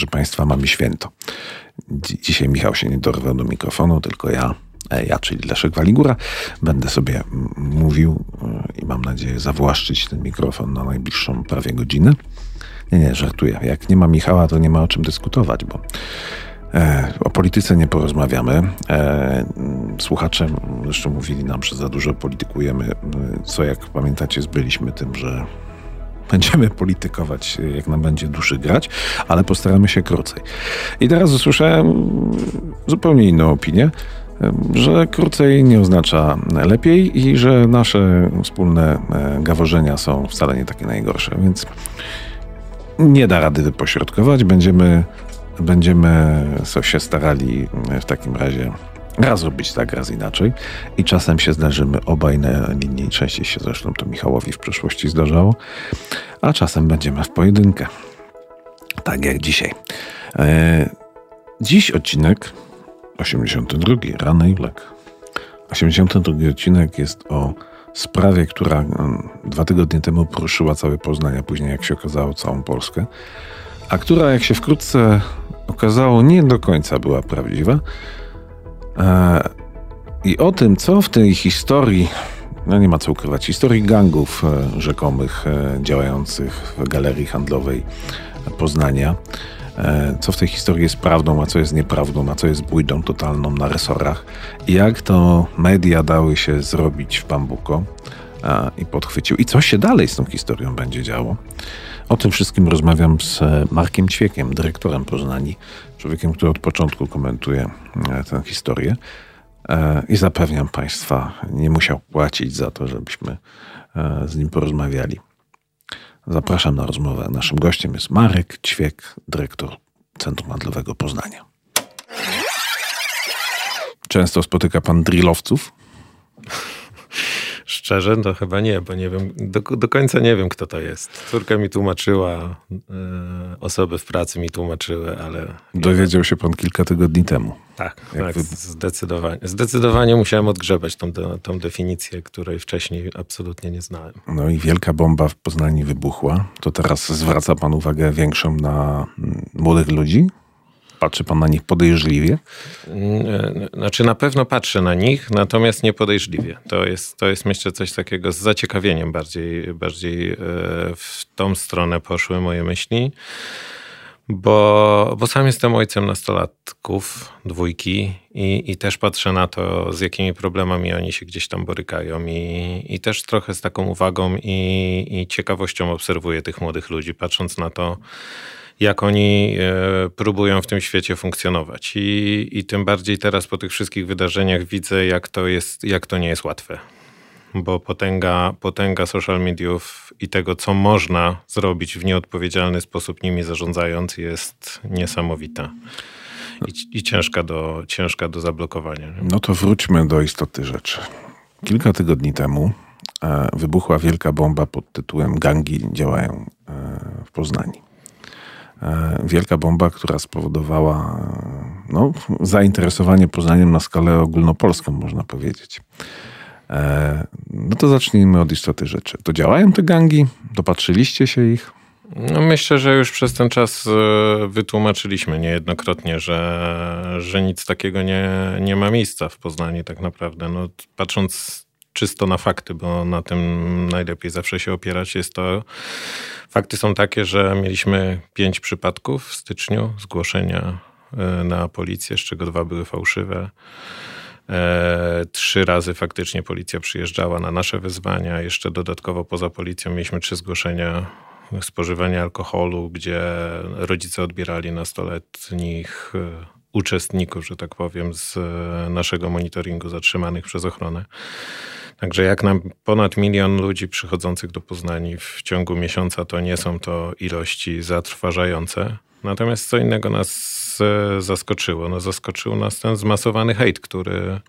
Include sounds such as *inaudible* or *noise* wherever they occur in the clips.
proszę Państwa, mamy święto. Dzisiaj Michał się nie dorwał do mikrofonu, tylko ja, e, ja, czyli Leszek Waligura, będę sobie mówił e, i mam nadzieję zawłaszczyć ten mikrofon na najbliższą prawie godzinę. Nie, nie, żartuję. Jak nie ma Michała, to nie ma o czym dyskutować, bo e, o polityce nie porozmawiamy. Słuchacze zresztą mówili nam, że za dużo politykujemy, co jak pamiętacie, zbyliśmy tym, że będziemy politykować, jak nam będzie duszy grać, ale postaramy się krócej. I teraz usłyszałem zupełnie inną opinię, że krócej nie oznacza lepiej i że nasze wspólne e, gaworzenia są wcale nie takie najgorsze, więc nie da rady wypośrodkować. Będziemy, będziemy się starali w takim razie raz robić tak, raz inaczej. I czasem się zdarzymy obaj na linii. Częściej się zresztą to Michałowi w przeszłości zdarzało. A czasem będziemy w pojedynkę. Tak jak dzisiaj. E, dziś odcinek 82. Rany i Lek. 82 odcinek jest o sprawie, która mm, dwa tygodnie temu poruszyła cały Poznań, a później, jak się okazało, całą Polskę. A która, jak się wkrótce okazało, nie do końca była prawdziwa I o tym, co w tej historii, no nie ma co ukrywać, historii gangów e, rzekomych e, działających w galerii handlowej Poznania, co w tej historii jest prawdą, a co jest nieprawdą, a co jest bójdą totalną na resorach. I jak to media dały się zrobić w Bambuko i podchwycił. I co się dalej z tą historią będzie działo? O tym wszystkim rozmawiam z Markiem Ćwiekiem, dyrektorem Poznani, człowiekiem, który od początku komentuje e, tę historię. E, I zapewniam Państwa, nie musiał płacić za to, żebyśmy e, z nim porozmawiali. Zapraszam na rozmowę. Naszym gościem jest Marek Ćwiek, dyrektor Centrum Handlowego Poznania. Często spotyka pan drillowców? Szczerze, to chyba nie, bo nie wiem, do, do końca nie wiem, kto to jest. Córka mi tłumaczyła, e, osoby w pracy mi tłumaczyły, ale... Dowiedział się pan kilka tygodni temu. Tak, tak wy... zdecydowanie. Zdecydowanie musiałem odgrzebać tą, tą definicję, której wcześniej absolutnie nie znałem. No i wielka bomba w Poznaniu wybuchła. To teraz zwraca pan uwagę większą na mm, młodych ludzi, Patrzy pan na nich podejrzliwie? Znaczy na pewno patrzę na nich, natomiast nie podejrzliwie. To jest, to jest myślę coś takiego z zaciekawieniem bardziej, bardziej e, w tą stronę poszły moje myśli. Bo, bo sam jestem ojcem nastolatków, dwójki i, i też patrzę na to, z jakimi problemami oni się gdzieś tam borykają i, i też trochę z taką uwagą i, i ciekawością obserwuję tych młodych ludzi, patrząc na to, jak oni e, próbują w tym świecie funkcjonować. I, I tym bardziej teraz po tych wszystkich wydarzeniach widzę, jak to, jest, jak to nie jest łatwe. Bo potęga, potęga social mediów i tego, co można zrobić w nieodpowiedzialny sposób nimi zarządzając, jest niesamowita. I, i ciężka, do, ciężka do zablokowania. No to wróćmy do istoty rzeczy. Kilka tygodni temu e, wybuchła wielka bomba pod tytułem Gangi działają e, w Poznaniu. E, wielka bomba, która spowodowała e, no, zainteresowanie Poznaniem na skalę ogólnopolską, można powiedzieć. E, no to zacznijmy od istoty rzeczy. To działają te gangi? Dopatrzyliście się ich? No myślę, że już przez ten czas wytłumaczyliśmy niejednokrotnie, że, że nic takiego nie, nie ma miejsca w Poznaniu tak naprawdę. No, patrząc czysto na fakty, bo na tym najlepiej zawsze się opierać, jest to Fakty są takie, że mieliśmy pięć przypadków w styczniu zgłoszenia e, na policję, z czego dwa były fałszywe. E, trzy razy faktycznie policja przyjeżdżała na nasze wyzwania. Jeszcze dodatkowo poza policją mieliśmy trzy zgłoszenia spożywania alkoholu, gdzie rodzice odbierali nastoletnich e, uczestników, że tak powiem, z naszego monitoringu zatrzymanych przez ochronę. Także jak nam ponad milion ludzi przychodzących do Poznani w ciągu miesiąca, to nie są to ilości zatrważające. Natomiast co innego nas e, zaskoczyło? No zaskoczył nas ten zmasowany hejt, który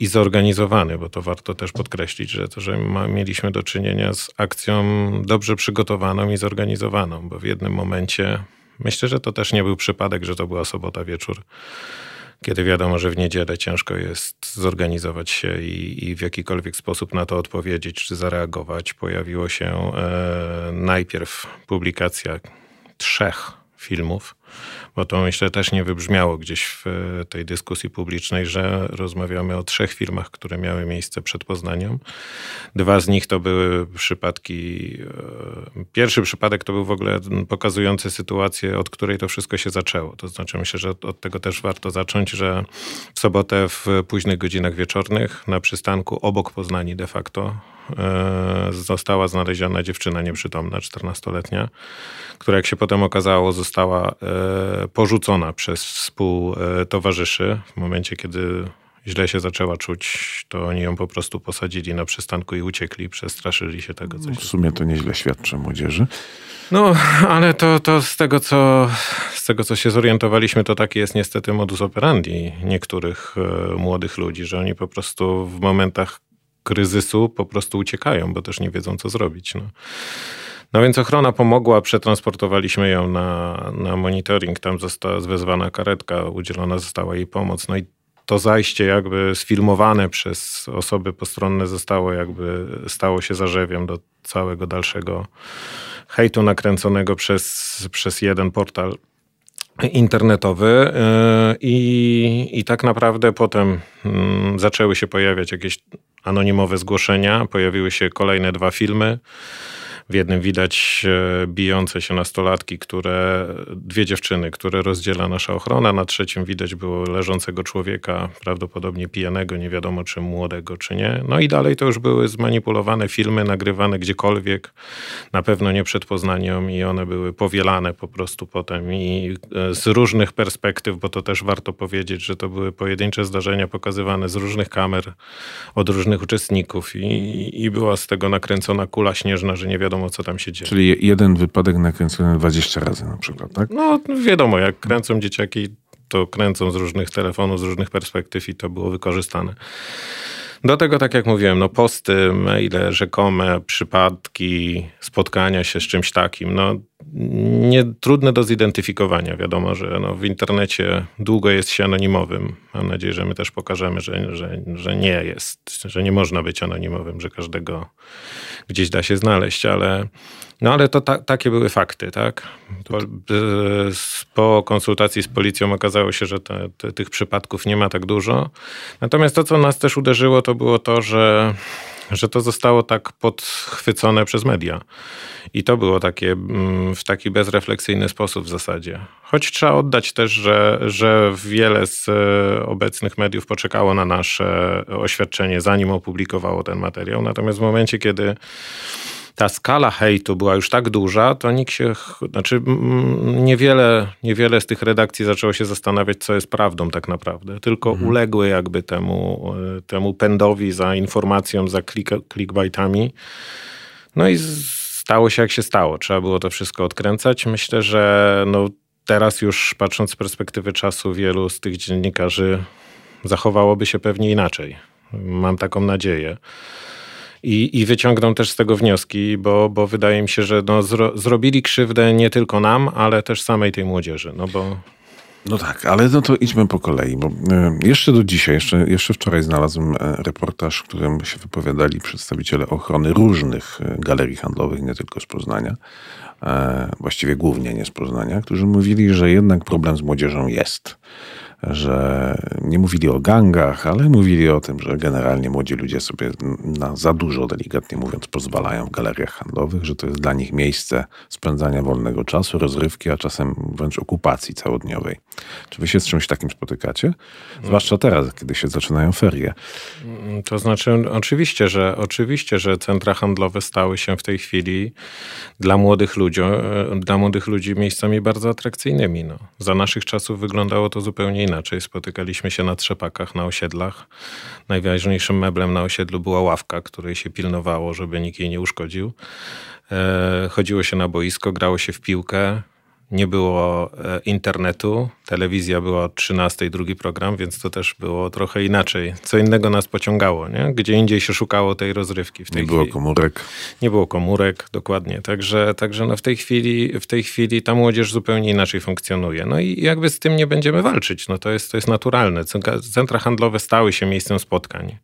i zorganizowany, bo to warto też podkreślić, że to, że ma, mieliśmy do czynienia z akcją dobrze przygotowaną i zorganizowaną, bo w jednym momencie, myślę, że to też nie był przypadek, że to była sobota wieczór, kiedy wiadomo, że w niedzielę ciężko jest zorganizować się i, i w jakikolwiek sposób na to odpowiedzieć czy zareagować. Pojawiło się e, najpierw publikacja trzech filmów bo to myślę też nie wybrzmiało gdzieś w tej dyskusji publicznej, że rozmawiamy o trzech filmach, które miały miejsce przed Poznaniem. Dwa z nich to były przypadki. E, pierwszy przypadek to był w ogóle pokazujący sytuację, od której to wszystko się zaczęło. To znaczy, myślę, że od tego też warto zacząć, że w sobotę w późnych godzinach wieczornych na przystanku obok Poznani de facto e, została znaleziona dziewczyna nieprzytomna, 14-letnia, która jak się potem okazało została e, porzucona przez współtowarzyszy w momencie, kiedy źle się zaczęła czuć, to oni ją po prostu posadzili na przystanku i uciekli, przestraszyli się tego, co się W sumie to nieźle świadczy młodzieży. No, ale to, to z, tego, co, z tego, co się zorientowaliśmy, to taki jest niestety modus operandi niektórych e, młodych ludzi, że oni po prostu w momentach kryzysu po prostu uciekają, bo też nie wiedzą, co zrobić. No. No więc ochrona pomogła, przetransportowaliśmy ją na, na monitoring, tam została wezwana karetka, udzielona została jej pomoc. No i to zajście jakby sfilmowane przez osoby postronne zostało jakby, stało się zarzewiem do całego dalszego hejtu nakręconego przez, przez jeden portal internetowy yy, i, i tak naprawdę potem mm, zaczęły się pojawiać jakieś anonimowe zgłoszenia, pojawiły się kolejne dwa filmy. W jednym widać e, bijące się nastolatki, które, dwie dziewczyny, które rozdziela nasza ochrona. Na trzecim widać było leżącego człowieka, prawdopodobnie pijanego, nie wiadomo czy młodego, czy nie. No i dalej to już były zmanipulowane filmy, nagrywane gdziekolwiek, na pewno nie przed Poznaniem i one były powielane po prostu potem i e, z różnych perspektyw, bo to też warto powiedzieć, że to były pojedyncze zdarzenia pokazywane z różnych kamer, od różnych uczestników i, i była z tego nakręcona kula śnieżna, że nie wiadomo wiadomo, co tam się dzieje. Czyli jeden wypadek nakręcony 20 razy na przykład, tak? No wiadomo, jak kręcą dzieciaki, to kręcą z różnych telefonów, z różnych perspektyw i to było wykorzystane. Do tego, tak jak mówiłem, no posty, maile, rzekome przypadki spotkania się z czymś takim, no nie trudne do zidentyfikowania. Wiadomo, że no, w internecie długo jest się anonimowym. Mam nadzieję, że my też pokażemy, że, że, że nie jest, że nie można być anonimowym, że każdego gdzieś da się znaleźć, ale, no, ale to ta, takie były fakty. Tak? Po, po, konsultacji z policją okazało się, że te, te, tych przypadków nie ma tak dużo. Natomiast to, co nas też uderzyło, to było to, że że to zostało tak podchwycone przez media. I to było takie mm, w taki bezrefleksyjny sposób w zasadzie. Choć trzeba oddać też, że, że wiele z e, obecnych mediów poczekało na nasze oświadczenie, zanim opublikowało ten materiał. Natomiast w momencie, kiedy ta skala hejtu była już tak duża, to nikt się, znaczy niewiele, niewiele z tych redakcji zaczęło się zastanawiać, co jest prawdą tak naprawdę. Tylko mhm. uległy jakby temu, e, temu pędowi za informacją, za klik, clickbaitami. No i stało się jak się stało. Trzeba było to wszystko odkręcać. Myślę, że no teraz już patrząc z perspektywy czasu, wielu z tych dziennikarzy zachowałoby się pewnie inaczej. Mam taką nadzieję i, i wyciągną też z tego wnioski, bo, bo wydaje mi się, że no, zro, zrobili krzywdę nie tylko nam, ale też samej tej młodzieży. No bo no tak, ale no to idźmy po kolei, bo e, jeszcze do dzisiaj, jeszcze, jeszcze wczoraj znalazłem e, reportaż, w którym się wypowiadali przedstawiciele ochrony różnych e, galerii handlowych, nie tylko z Poznania, właściwie głównie nie z Poznania, którzy mówili, że jednak problem z młodzieżą jest że nie mówili o gangach, ale mówili o tym, że generalnie młodzi ludzie sobie na za dużo, delikatnie mówiąc, pozwalają w galeriach handlowych, że to jest dla nich miejsce spędzania wolnego czasu, rozrywki, a czasem wręcz okupacji całodniowej. Czy wy się z czymś takim spotykacie? Zwłaszcza teraz, kiedy się zaczynają ferie. To znaczy, oczywiście, że oczywiście, że centra handlowe stały się w tej chwili dla młodych ludzi, dla młodych ludzi miejscami bardzo atrakcyjnymi. No. Za naszych czasów wyglądało to zupełnie inaczej. Spotykaliśmy się na trzepakach, na osiedlach. Najważniejszym meblem na osiedlu była ławka, której się pilnowało, żeby nikt jej nie uszkodził. E, chodziło się na boisko, grało się w piłkę nie było e, internetu, telewizja była od 13, drugi program, więc to też było trochę inaczej. Co innego nas pociągało, nie? Gdzie indziej się szukało tej rozrywki. W tej nie było chwili. komórek. Nie było komórek, dokładnie. Także, także no w, tej chwili, w tej chwili ta młodzież zupełnie inaczej funkcjonuje. No i jakby z tym nie będziemy walczyć. No to jest, to jest naturalne. Centra handlowe stały się miejscem spotkań.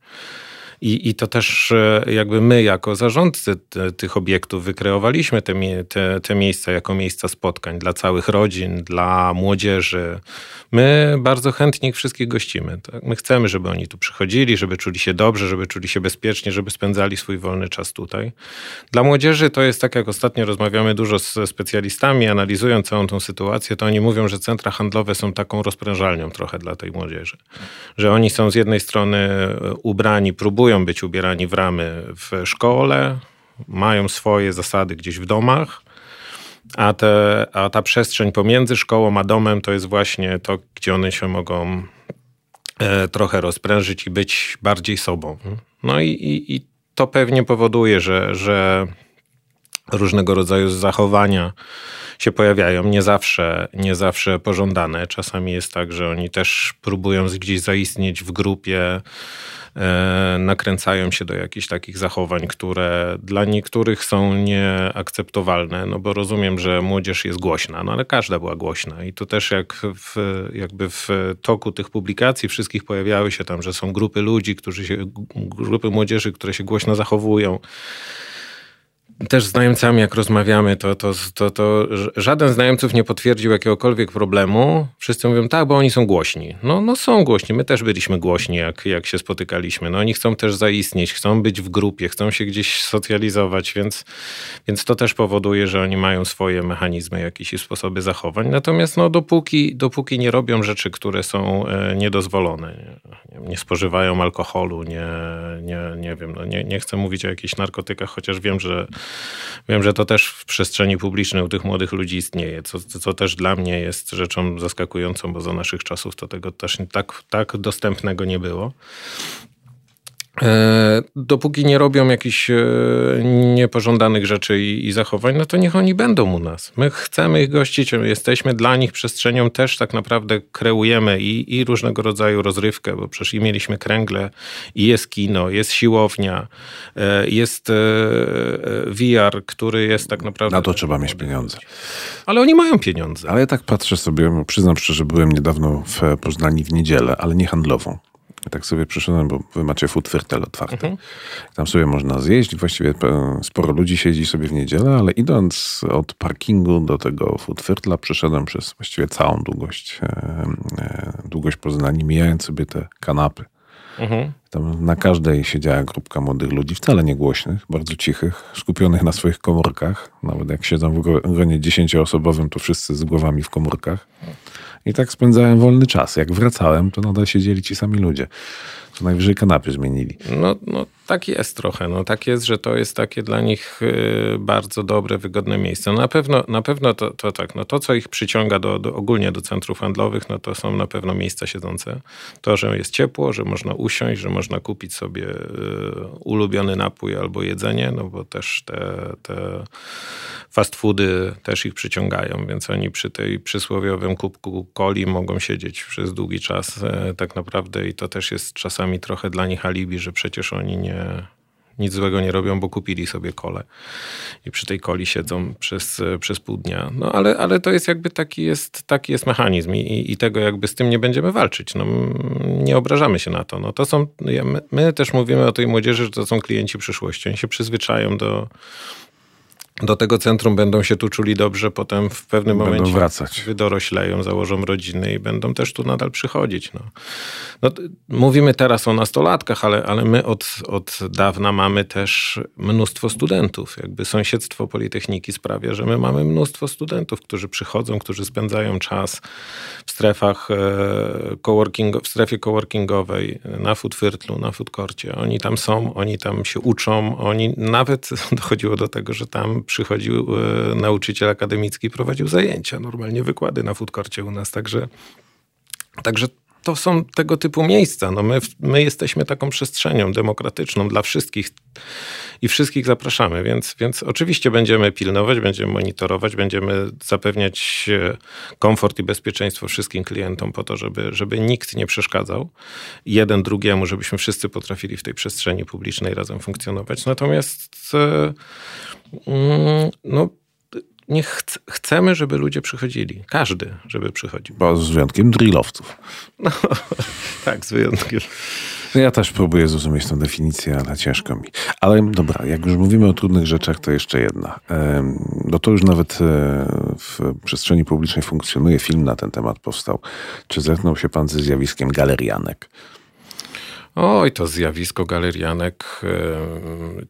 I, I to też e, jakby my jako zarządcy tych obiektów wykreowaliśmy te, te, te miejsca jako miejsca spotkań dla całych rodzin, dla młodzieży. My bardzo chętnie ich wszystkich gościmy. Tak? My chcemy, żeby oni tu przychodzili, żeby czuli się dobrze, żeby czuli się bezpiecznie, żeby spędzali swój wolny czas tutaj. Dla młodzieży to jest tak, jak ostatnio rozmawiamy dużo z specjalistami, analizując całą tą sytuację, to oni mówią, że centra handlowe są taką rozprężalnią trochę dla tej młodzieży. Że oni są z jednej strony ubrani, próbują być ubierani w ramy w szkole, mają swoje zasady gdzieś w domach, a, te, a ta przestrzeń pomiędzy szkołą a domem to jest właśnie to, gdzie one się mogą e, trochę rozprężyć i być bardziej sobą. No i, i, i to pewnie powoduje, że, że różnego rodzaju zachowania się pojawiają, nie zawsze, nie zawsze pożądane. Czasami jest tak, że oni też próbują gdzieś zaistnieć w grupie, e, nakręcają się do jakichś takich zachowań, które dla niektórych są nieakceptowalne, no bo rozumiem, że młodzież jest głośna, no ale każda była głośna i to też jak w, jakby w toku tych publikacji wszystkich pojawiały się tam, że są grupy ludzi, którzy się, grupy młodzieży, które się głośno zachowują, też znajomcami, jak rozmawiamy, to, to, to, to żaden z znajomców nie potwierdził jakiegokolwiek problemu. Wszyscy mówią, tak, bo oni są głośni. No, no są głośni. My też byliśmy głośni, jak, jak się spotykaliśmy. No, oni chcą też zaistnieć, chcą być w grupie, chcą się gdzieś socjalizować, więc, więc to też powoduje, że oni mają swoje mechanizmy, jakieś sposoby zachowań. Natomiast no, dopóki, dopóki nie robią rzeczy, które są e, niedozwolone, nie, nie spożywają alkoholu, nie, nie, nie wiem, no, nie, nie chcę mówić o jakichś narkotykach, chociaż wiem, że Wiem, że to też w przestrzeni publicznej u tych młodych ludzi istnieje, co, co też dla mnie jest rzeczą zaskakującą, bo za naszych czasów to tego też tak, tak dostępnego nie było. E, dopóki nie robią jakichś e, niepożądanych rzeczy i, i, zachowań, no to niech oni będą u nas. My chcemy ich gościć, jesteśmy dla nich przestrzenią, też tak naprawdę kreujemy i, i różnego rodzaju rozrywkę, bo przecież i mieliśmy kręgle, i jest kino, jest siłownia, e, jest VR, który jest tak naprawdę... Na to trzeba mieć pieniądze. Ale oni mają pieniądze. Ale ja tak patrzę sobie, przyznam szczerze, byłem niedawno w Poznaniu w niedzielę, ale nie handlową. Tak sobie przyszedłem, bo wy macie food otwarty. Mhm. Tam sobie można zjeść. Właściwie sporo ludzi siedzi sobie w niedzielę, ale idąc od parkingu do tego food firtla, przeszedłem przez właściwie całą długość, e, e, długość Poznani, mijając sobie te kanapy. Mhm. Tam na każdej siedziała grupka młodych ludzi, wcale nie głośnych, bardzo cichych, skupionych na swoich komórkach. Nawet jak siedzą w gronie dziesięcioosobowym, to wszyscy z głowami w komórkach. I tak spędzałem wolny czas. Jak wracałem, to nadal siedzieli ci sami ludzie. Co najwyżej kanapy zmienili. No, no tak jest trochę. No, tak jest, że to jest takie dla nich y, bardzo dobre, wygodne miejsce. Na pewno, na pewno to, to tak. No, to, co ich przyciąga do, do, ogólnie do centrów handlowych, no, to są na pewno miejsca siedzące. To, że jest ciepło, że można usiąść, że można kupić sobie y, ulubiony napój albo jedzenie, no bo też te, te fast foody też ich przyciągają, więc oni przy tej przysłowiowym kubku coli mogą siedzieć przez długi czas e, tak naprawdę i to też jest czasami trochę dla nich alibi, że przecież oni nie, nic złego nie robią, bo kupili sobie kole i przy tej koli siedzą przez, przez pół dnia. No ale, ale to jest jakby taki jest, taki jest mechanizm i, i tego jakby z tym nie będziemy walczyć. No, nie obrażamy się na to. No, to są, my, my też mówimy o tej młodzieży, że to są klienci przyszłości. Oni się przyzwyczają do, do tego centrum będą się tu czuli dobrze, potem w pewnym będą momencie wracać. wydorośleją, założą rodziny i będą też tu nadal przychodzić. No. No, mówimy teraz o nastolatkach, ale, ale my od, od dawna mamy też mnóstwo studentów. Jakby sąsiedztwo Politechniki sprawia, że my mamy mnóstwo studentów, którzy przychodzą, którzy spędzają czas w strefach e, coworking, w strefie coworkingowej, na food firtlu, na food courcie. Oni tam są, oni tam się uczą, oni nawet *laughs* dochodziło do tego, że tam przychodził e, nauczyciel akademicki i prowadził zajęcia, normalnie wykłady na foodkorcie u nas, także, także to są tego typu miejsca. No my, my jesteśmy taką przestrzenią demokratyczną dla wszystkich i wszystkich zapraszamy, więc, więc oczywiście będziemy pilnować, będziemy monitorować, będziemy zapewniać e, komfort i bezpieczeństwo wszystkim klientom po to, żeby, żeby nikt nie przeszkadzał jeden drugiemu, żebyśmy wszyscy potrafili w tej przestrzeni publicznej razem funkcjonować. Natomiast e, mm, no, nie ch chcemy, żeby ludzie przychodzili. Każdy, żeby przychodził. Bo z wyjątkiem drillowców. No, *laughs* tak, z wyjątkiem. Ja też próbuję zrozumieć tę definicję, ale ciężko mi. Ale dobra, jak już mówimy o trudnych rzeczach, to jeszcze jedna. No to już nawet e, w przestrzeni publicznej funkcjonuje, film na ten temat powstał. Czy zetknął się pan ze zjawiskiem galerianek? Oj, to zjawisko galerianek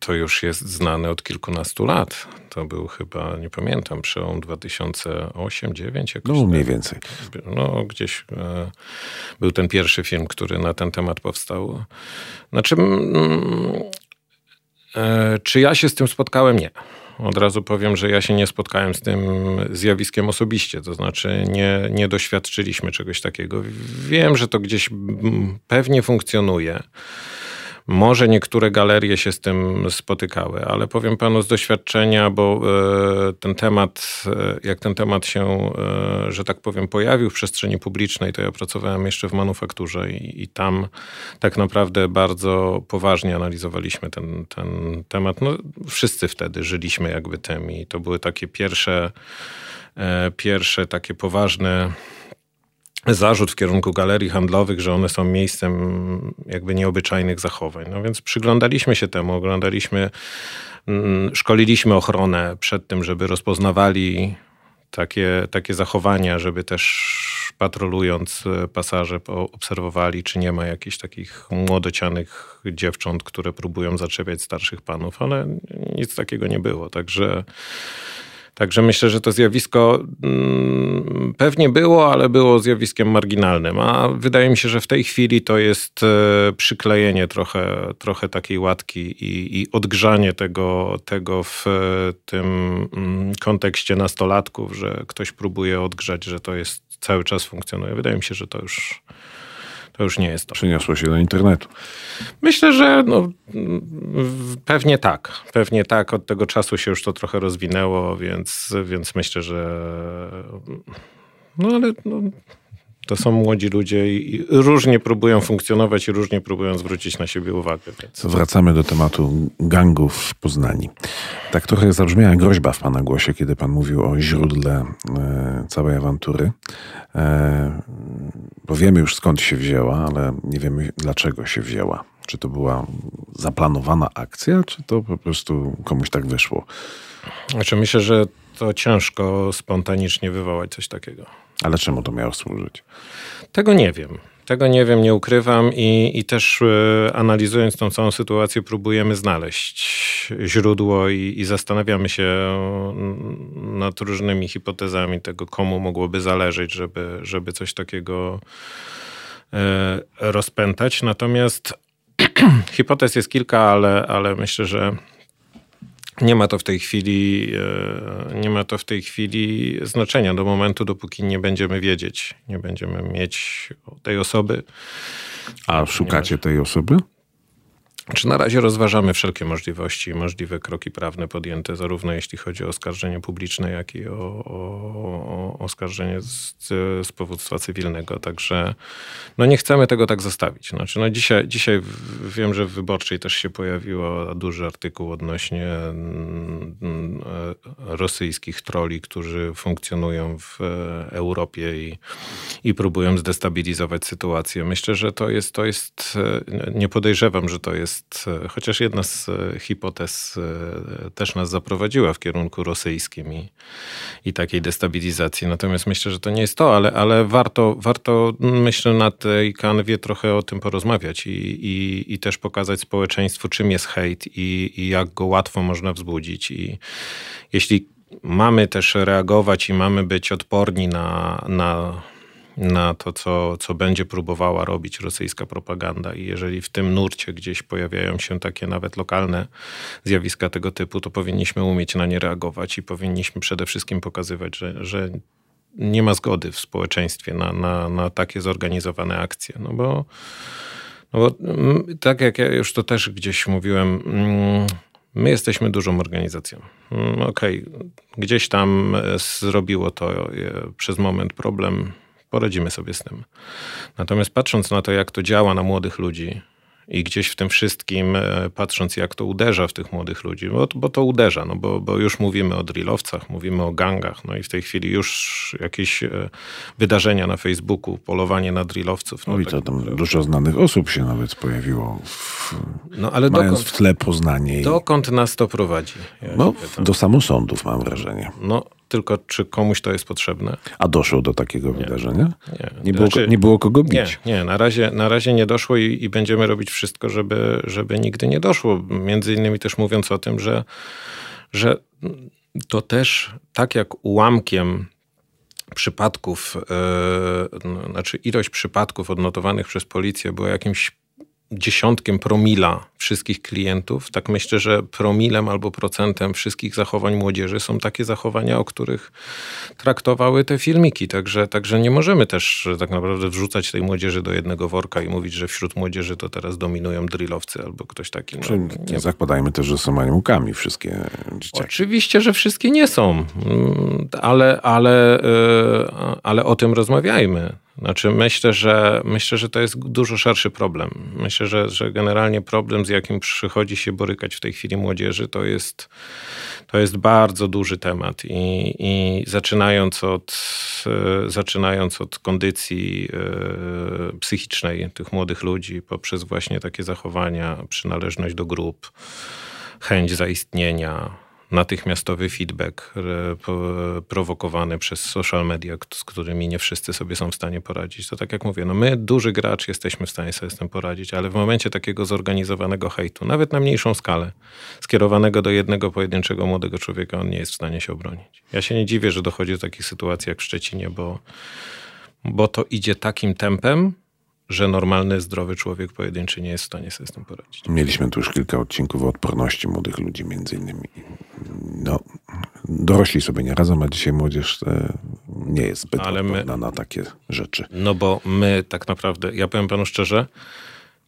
to już jest znane od kilkunastu lat. To był chyba, nie pamiętam, przełom 2008-2009 jakoś. No mniej więcej. No gdzieś e, był ten pierwszy film, który na ten temat powstał. Znaczy, mm, e, czy ja się z tym spotkałem? Nie. Od razu powiem, że ja się nie spotkałem z tym zjawiskiem osobiście, to znaczy nie, nie doświadczyliśmy czegoś takiego. Wiem, że to gdzieś pewnie funkcjonuje. Może niektóre galerie się z tym spotykały, ale powiem panu z doświadczenia, bo e, ten temat, e, jak ten temat się, e, że tak powiem, pojawił w przestrzeni publicznej, to ja pracowałem jeszcze w manufakturze i, i tam tak naprawdę bardzo poważnie analizowaliśmy ten, ten temat. No, wszyscy wtedy żyliśmy jakby tym i to były takie pierwsze, pierwsze takie poważne zarzut w kierunku galerii handlowych, że one są miejscem jakby nieobyczajnych zachowań. No więc przyglądaliśmy się temu, oglądaliśmy, mm, szkoliliśmy ochronę przed tym, żeby rozpoznawali takie, takie zachowania, żeby też patrolując e, pasaże obserwowali, czy nie ma jakichś takich młodocianych dziewcząt, które próbują zaczepiać starszych panów, ale nic takiego nie było. Także Także myślę, że to zjawisko mm, pewnie było, ale było zjawiskiem marginalnym. A wydaje mi się, że w tej chwili to jest e, przyklejenie trochę, trochę takiej łatki i, i odgrzanie tego, tego w e, tym mm, kontekście nastolatków, że ktoś próbuje odgrzać, że to jest cały czas funkcjonuje. Wydaje mi się, że to już to już nie jest to. Przeniosło się do internetu. Myślę, że no, pewnie tak. Pewnie tak. Od tego czasu się już to trochę rozwinęło, więc, więc myślę, że no ale no, to są młodzi ludzie i różnie próbują funkcjonować i różnie próbują zwrócić na siebie uwagę. Więc. Wracamy do tematu gangów w Poznani. Tak trochę zabrzmiała groźba w Pana głosie, kiedy Pan mówił o źródle e, całej awantury. E, bo wiemy już skąd się wzięła, ale nie wiemy dlaczego się wzięła. Czy to była zaplanowana akcja, czy to po prostu komuś tak wyszło? Znaczy myślę, że to ciężko spontanicznie wywołać coś takiego. Ale czemu to miało służyć? Tego nie wiem. Tego nie wiem, nie ukrywam i, i też y, analizując tą całą sytuację próbujemy znaleźć źródło i, i, zastanawiamy się mm, nad różnymi hipotezami tego, komu mogłoby zależeć, żeby, żeby coś takiego y, rozpętać. Natomiast *clears throat* hipotez jest kilka, ale, ale myślę, że nie ma to w tej chwili, e, nie ma to w tej chwili znaczenia do momentu, dopóki nie będziemy wiedzieć, nie będziemy mieć tej osoby. A szukacie tej osoby? Czy na razie rozważamy wszelkie możliwości i możliwe kroki prawne podjęte, zarówno jeśli chodzi o oskarżenie publiczne, jak i o, o, o oskarżenie z, z powództwa cywilnego. Także no nie chcemy tego tak zostawić. Znaczy, no dzisiaj, dzisiaj wiem, że w Wyborczej też się pojawiło duży artykuł odnośnie mm, rosyjskich troli, którzy funkcjonują w Europie i, i próbują zdestabilizować sytuację. Myślę, że to jest, to jest, nie podejrzewam, że to jest jest, chociaż jedna z e, hipotez e, też nas zaprowadziła w kierunku rosyjskim i, i takiej destabilizacji. Natomiast myślę, że to nie jest to, ale, ale warto, warto, myślę, na tej kanwie trochę o tym porozmawiać i, i, i też pokazać społeczeństwu, czym jest hejt i, i jak go łatwo można wzbudzić. I jeśli mamy też reagować i mamy być odporni na, na na to, co, co będzie próbowała robić rosyjska propaganda. I jeżeli w tym nurcie gdzieś pojawiają się takie nawet lokalne zjawiska tego typu, to powinniśmy umieć na nie reagować i powinniśmy przede wszystkim pokazywać, że, że nie ma zgody w społeczeństwie na, na, na takie zorganizowane akcje. No bo, no bo mm, tak jak ja już to też gdzieś mówiłem, mm, My jesteśmy dużą organizacją. Mm, okej, okay. gdzieś tam e, zrobiło to e, przez moment problem poradzimy sobie z tym. Natomiast patrząc na to, jak to działa na młodych ludzi I gdzieś w tym wszystkim, e, patrząc jak to uderza w tych młodych ludzi, bo, bo to uderza, no bo, bo już mówimy o drillowcach, mówimy o gangach, no i w tej chwili już jakieś e, wydarzenia na Facebooku, polowanie na drillowców. No, no i tak, to tam dużo znanych osób się nawet pojawiło, w, no, ale mając dokąd, w tle Poznanie. Dokąd nas to prowadzi? Ja no, do samosądów mam wrażenie. No, tylko czy komuś to jest potrzebne? A doszło do takiego nie. wydarzenia? Nie. Nie było, znaczy, nie było kogo bić? Nie, nie na, razie, na razie nie doszło i, i, będziemy robić wszystko, żeby, żeby nigdy nie doszło. Między innymi też mówiąc o tym, że, że to też tak jak ułamkiem przypadków, yy, znaczy ilość przypadków odnotowanych przez policję była jakimś dziesiątkiem promila wszystkich klientów, tak myślę, że promilem albo procentem wszystkich zachowań młodzieży są takie zachowania, o których traktowały te filmiki. Także, także nie możemy też tak naprawdę wrzucać tej młodzieży do jednego worka i mówić, że wśród młodzieży to teraz dominują drillowcy albo ktoś taki. No, nie zakładajmy też, że są aniołkami wszystkie dzieciaki. Oczywiście, że wszystkie nie są, mm, ale, ale, e, ale o tym rozmawiajmy. Znaczy myślę, że myślę, że to jest dużo szerszy problem. Myślę, że, że generalnie problem, z jakim przychodzi się borykać w tej chwili młodzieży, to jest, to jest bardzo duży temat. I, i zaczynając, od, zaczynając od kondycji e, psychicznej tych młodych ludzi, poprzez właśnie takie zachowania, przynależność do grup, chęć zaistnienia, natychmiastowy feedback prowokowany przez social media, z którymi nie wszyscy sobie są w stanie poradzić. To tak jak mówię, no my, duży gracz, jesteśmy w stanie sobie z tym poradzić, ale w momencie takiego zorganizowanego hejtu, nawet na mniejszą skalę, skierowanego do jednego pojedynczego młodego człowieka, on nie jest w stanie się obronić. Ja się nie dziwię, że dochodzi do takich sytuacji jak w Szczecinie, bo, bo to idzie takim tempem, że normalny, zdrowy człowiek pojedynczy nie jest w stanie sobie z tym poradzić. Mieliśmy tu już kilka odcinków o odporności młodych ludzi, między innymi. No, dorośli sobie nie radzą, a dzisiaj młodzież e, nie jest zbyt Ale odporna my, na takie rzeczy. No bo my tak naprawdę, ja powiem panu szczerze,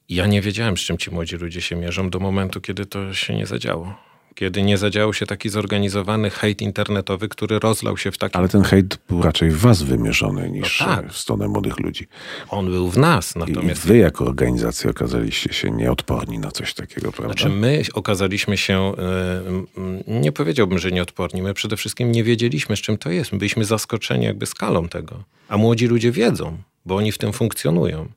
ja nie wiedziałem, z czym ci młodzi ludzie się mierzą do momentu, kiedy to się nie zadziało kiedy nie zadziałał się taki zorganizowany hejt internetowy, który rozlał się w taki... Ale ten hejt był raczej w was wymierzony niż no tak. w stronę młodych ludzi. On był w nas, natomiast... I wy jako organizacja okazaliście się nieodporni na coś takiego, prawda? Znaczy my okazaliśmy się, e, nie powiedziałbym, że nieodporni, my przede wszystkim nie wiedzieliśmy, z czym to jest. My byliśmy zaskoczeni jakby skalą tego. A młodzi ludzie wiedzą, bo oni w tym funkcjonują.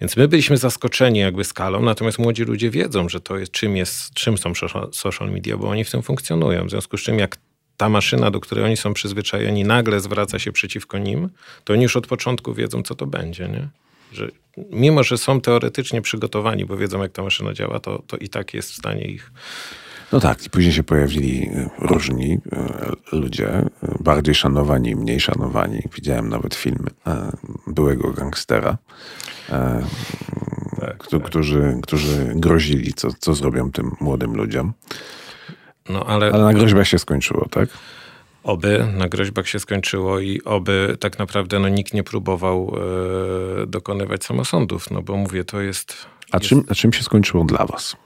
Więc my byliśmy zaskoczeni jakby skalą, natomiast młodzi ludzie wiedzą, że to jest czym, jest, czym są social media, bo oni w tym funkcjonują. W związku z czym jak ta maszyna, do której oni są przyzwyczajeni, nagle zwraca się przeciwko nim, to oni już od początku wiedzą, co to będzie. Nie? Że mimo, że są teoretycznie przygotowani, bo wiedzą, jak ta maszyna działa, to, to i tak jest w stanie ich no tak, i później się pojawili e, różni e, ludzie, e, bardziej szanowani, mniej szanowani. Widziałem nawet filmy byłego gangstera, tak, tak. Którzy, którzy grozili, co, co zrobią tym młodym ludziom. No, ale... ale na groźbach się skończyło, tak? Oby na groźbach się skończyło i oby tak naprawdę no, nikt nie próbował e, dokonywać samosądów, no bo mówię, to jest... A, jest... Czym, a czym się skończyło dla was?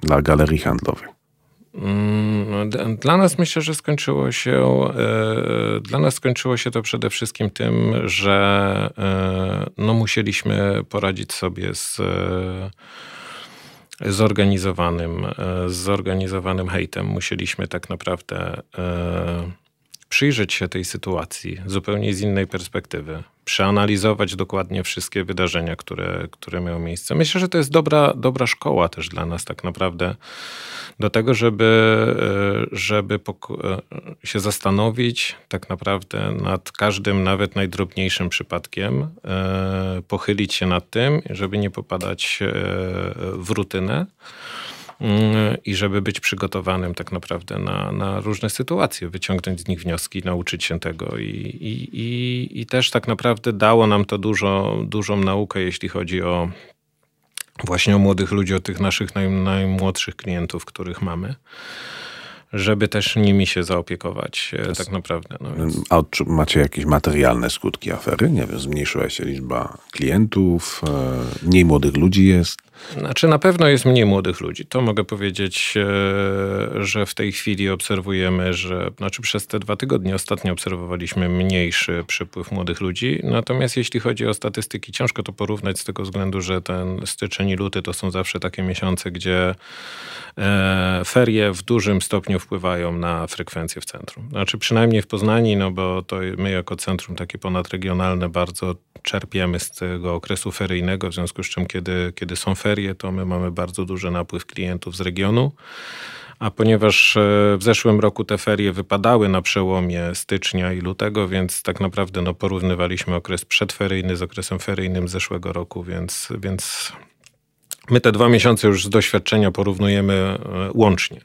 Dla galerii handlowej? Mm, dla nas myślę, że skończyło się. E, dla nas skończyło się to przede wszystkim tym, że e, no musieliśmy poradzić sobie z e, zorganizowanym, zorganizowanym hejtem. Musieliśmy tak naprawdę przyjrzeć się tej sytuacji zupełnie z innej perspektywy, przeanalizować dokładnie wszystkie wydarzenia, które, które miały miejsce. Myślę, że to jest dobra, dobra szkoła też dla nas tak naprawdę do tego, żeby, e, żeby e, się zastanowić tak naprawdę nad każdym, nawet najdrobniejszym przypadkiem, e, pochylić się nad tym, żeby nie popadać w rutynę i żeby być przygotowanym tak naprawdę na, na różne sytuacje, wyciągnąć z nich wnioski, nauczyć się tego. I, i, i, i też tak naprawdę dało nam to dużo, dużą naukę, jeśli chodzi o właśnie o młodych ludzi, o tych naszych naj, najmłodszych klientów, których mamy żeby też nimi się zaopiekować e, tak naprawdę. No więc... A macie jakieś materialne skutki afery? Nie wiem, zmniejszyła się liczba klientów, e, mniej młodych ludzi jest? Znaczy na pewno jest mniej młodych ludzi. To mogę powiedzieć, e, że w tej chwili obserwujemy, że znaczy przez te dwa tygodnie ostatnio obserwowaliśmy mniejszy przypływ młodych ludzi. Natomiast jeśli chodzi o statystyki, ciężko to porównać z tego względu, że ten styczeń i luty to są zawsze takie miesiące, gdzie e, ferie w dużym stopniu wpływają na frekwencję w centrum. Znaczy przynajmniej w Poznaniu, no bo to my jako centrum takie ponadregionalne bardzo czerpiemy z tego okresu feryjnego, w związku z czym kiedy, kiedy są ferie, to my mamy bardzo duży napływ klientów z regionu. A ponieważ e, w zeszłym roku te ferie wypadały na przełomie stycznia i lutego, więc tak naprawdę no, porównywaliśmy okres przedferyjny z okresem feryjnym zeszłego roku, więc, więc my te dwa miesiące już z doświadczenia porównujemy e, łącznie.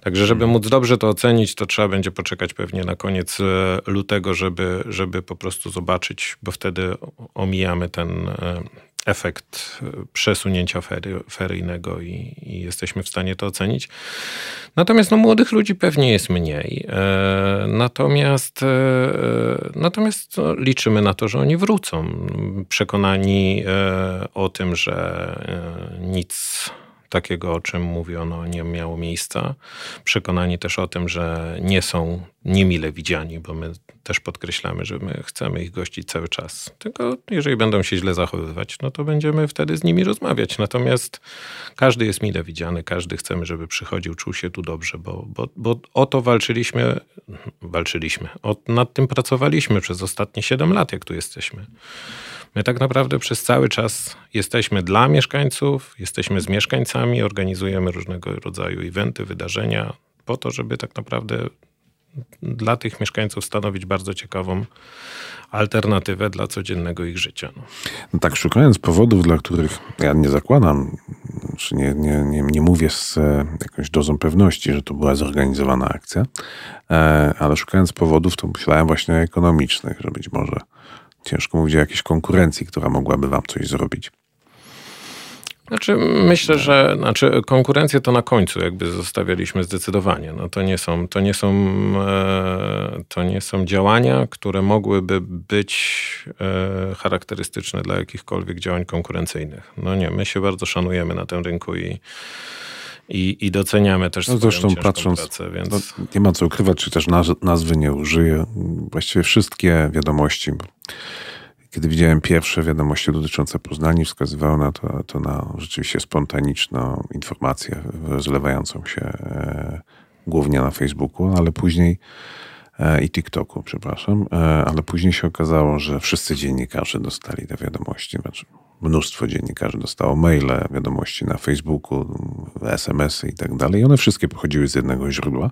Także, żeby móc dobrze to ocenić, to trzeba będzie poczekać pewnie na koniec e, lutego, żeby, żeby po prostu zobaczyć, bo wtedy omijamy ten e, efekt e, przesunięcia fery, feryjnego i, i, jesteśmy w stanie to ocenić. Natomiast no, młodych ludzi pewnie jest mniej. E, natomiast e, natomiast no, liczymy na to, że oni wrócą. Przekonani e, o tym, że nic takiego, o czym mówiono, nie miało miejsca. Przekonani też o tym, że nie są niemile widziani, bo my też podkreślamy, że my chcemy ich gościć cały czas. Tylko jeżeli będą się źle zachowywać, no to będziemy wtedy z nimi rozmawiać. Natomiast każdy jest mile widziany, każdy chcemy, żeby przychodził, czuł się tu dobrze, bo, bo, bo o to walczyliśmy, walczyliśmy, o, nad tym pracowaliśmy przez ostatnie 7 lat, jak tu jesteśmy. My tak naprawdę przez cały czas jesteśmy dla mieszkańców, jesteśmy z mieszkańcami, organizujemy różnego rodzaju eventy, wydarzenia, po to, żeby tak naprawdę dla tych mieszkańców stanowić bardzo ciekawą alternatywę dla codziennego ich życia. No. no tak, szukając powodów, dla których ja nie zakładam, czy nie, nie, nie, nie mówię z e, jakąś dozą pewności, że to była zorganizowana akcja, e, ale szukając powodów, to myślałem właśnie ekonomicznych, że być może Ciężko mówić o jakiejś konkurencji, która mogłaby wam coś zrobić. Znaczy, myślę, że znaczy, konkurencję to na końcu jakby zostawialiśmy zdecydowanie. No, to, nie są, to, nie są, e, to nie są działania, które mogłyby być e, charakterystyczne dla jakichkolwiek działań konkurencyjnych. No nie, my się bardzo szanujemy na tym rynku i i, i doceniamy też no zresztą patrząc, pracę, więc... No, nie ma co ukrywać, czy też naz nazwy nie użyję. Właściwie wszystkie wiadomości, kiedy widziałem pierwsze wiadomości dotyczące Poznani, wskazywały na to, to na rzeczywiście spontaniczną informację rozlewającą się e, głównie na Facebooku, ale później e, i TikToku, przepraszam, e, ale później się okazało, że wszyscy dziennikarze dostali te wiadomości. Znaczy, mnóstwo dziennikarzy dostało maile, wiadomości na Facebooku, SMS-y i tak dalej. One wszystkie pochodziły z jednego źródła,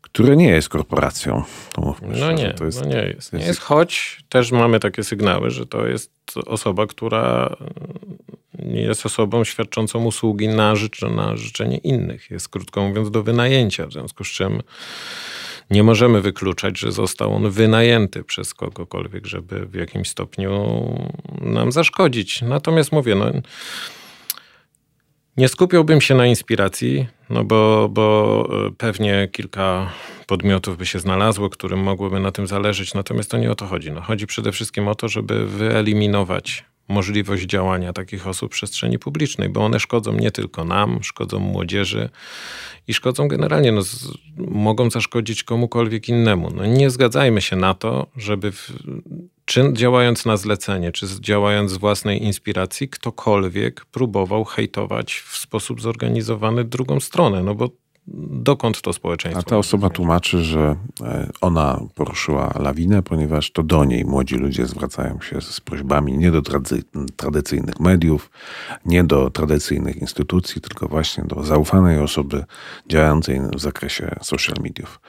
które nie jest korporacją. No, no nie, to jest, no nie jest. Nie jest, choć też mamy takie sygnały, że to jest osoba, która nie jest osobą świadczącą usługi na, życzenie, na życzenie innych. Jest krótko mówiąc do wynajęcia, w związku z czym nie możemy wykluczać, że został on wynajęty przez kogokolwiek, żeby w jakimś stopniu nam zaszkodzić. Natomiast mówię, no, nie skupiałbym się na inspiracji, no bo, bo e, pewnie kilka podmiotów by się znalazło, którym mogłoby na tym zależeć. Natomiast to nie o to chodzi. No, chodzi przede wszystkim o to, żeby wyeliminować możliwość działania takich osób w przestrzeni publicznej, bo one szkodzą nie tylko nam, szkodzą młodzieży i szkodzą generalnie, no, z, mogą zaszkodzić komukolwiek innemu. No, nie zgadzajmy się na to, żeby w, czy działając na zlecenie, czy działając z własnej inspiracji, ktokolwiek próbował hejtować w sposób zorganizowany drugą stronę, no bo dokąd to społeczeństwo. A ta osoba tłumaczy, że e, ona poruszyła lawinę, ponieważ to do niej młodzi ludzie zwracają się z prośbami nie do tradycyjnych mediów, nie do tradycyjnych instytucji, tylko właśnie do zaufanej osoby działającej w zakresie social mediów.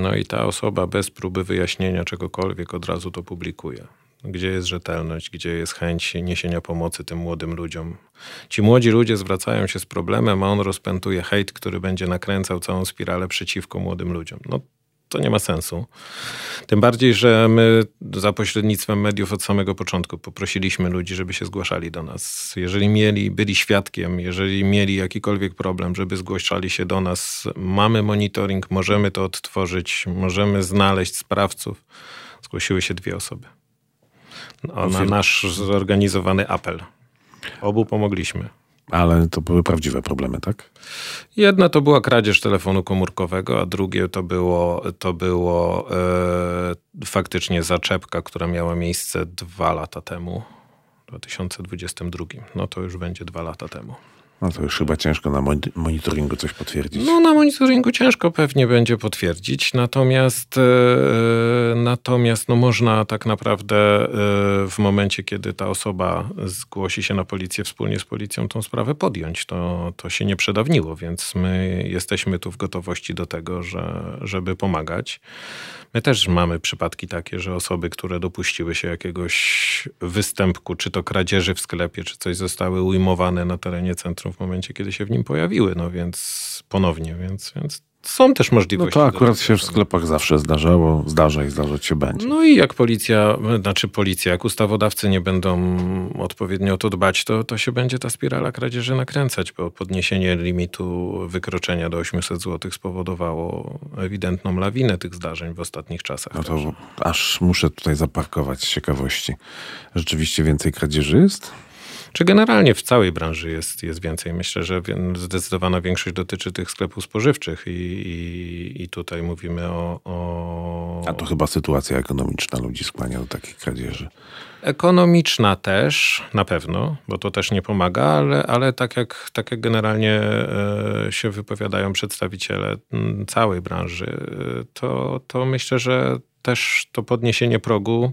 No i ta osoba bez próby wyjaśnienia czegokolwiek od razu to publikuje. Gdzie jest rzetelność, gdzie jest chęć niesienia pomocy tym młodym ludziom. Ci młodzi ludzie zwracają się z problemem, a on rozpętuje hejt, który będzie nakręcał całą spiralę przeciwko młodym ludziom. No to nie ma sensu. Tym bardziej, że my za pośrednictwem mediów od samego początku poprosiliśmy ludzi, żeby się zgłaszali do nas. Jeżeli mieli, byli świadkiem, jeżeli mieli jakikolwiek problem, żeby zgłaszali się do nas, mamy monitoring, możemy to odtworzyć, możemy znaleźć sprawców. Zgłosiły się dwie osoby. Na nasz zorganizowany apel. Obu pomogliśmy. Ale to były prawdziwe problemy, tak? Jedna to była kradzież telefonu komórkowego, a drugie to było, to było e, faktycznie zaczepka, która miała miejsce dwa lata temu, w 2022. No to już będzie dwa lata temu. No to już chyba ciężko na monitoringu coś potwierdzić. No na monitoringu ciężko pewnie będzie potwierdzić, natomiast, e, natomiast no można tak naprawdę e, w momencie, kiedy ta osoba zgłosi się na policję wspólnie z policją, tą sprawę podjąć. To, to się nie przedawniło, więc my jesteśmy tu w gotowości do tego, że, żeby pomagać. My też mamy przypadki takie, że osoby, które dopuściły się jakiegoś występku, czy to kradzieży w sklepie, czy coś zostały ujmowane na terenie centrum w momencie, kiedy się w nim pojawiły, no więc ponownie, więc, więc są też możliwości. No to akurat się w sklepach zawsze zdarzało, zdarza i zdarzać się będzie. No i jak policja, znaczy policja, jak ustawodawcy nie będą odpowiednio o to dbać, to, to się będzie ta spirala kradzieży nakręcać, bo podniesienie limitu wykroczenia do 800 zł spowodowało ewidentną lawinę tych zdarzeń w ostatnich czasach. No to aż muszę tutaj zaparkować z ciekawości. Rzeczywiście więcej kradzieży jest? Czy generalnie w całej branży jest, jest więcej? Myślę, że zdecydowana większość dotyczy tych sklepów spożywczych i, i, i tutaj mówimy o, o... A to chyba sytuacja ekonomiczna ludzi skłania do takich kradzieży. Ekonomiczna też, na pewno, bo to też nie pomaga, ale, ale tak, jak, tak jak generalnie e, się wypowiadają przedstawiciele całej branży, e, to, to myślę, że też to podniesienie progu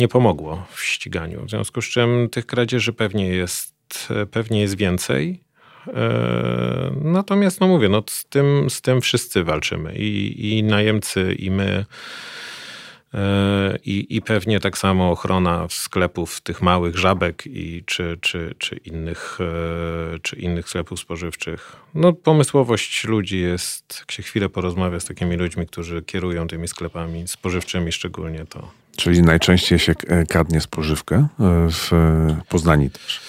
nie pomogło w ściganiu. W związku z czym tych kradzieży pewnie jest, pewnie jest więcej. E, natomiast, no mówię, no z, tym, z tym wszyscy walczymy. I, i najemcy, i my. E, I, I pewnie tak samo ochrona sklepów tych małych żabek i czy, czy, czy, innych, e, czy innych sklepów spożywczych. No, pomysłowość ludzi jest, jak się chwilę porozmawia z takimi ludźmi, którzy kierują tymi sklepami spożywczymi szczególnie, to Czyli najczęściej się e, kradnie spożywkę e, w Poznaniu też.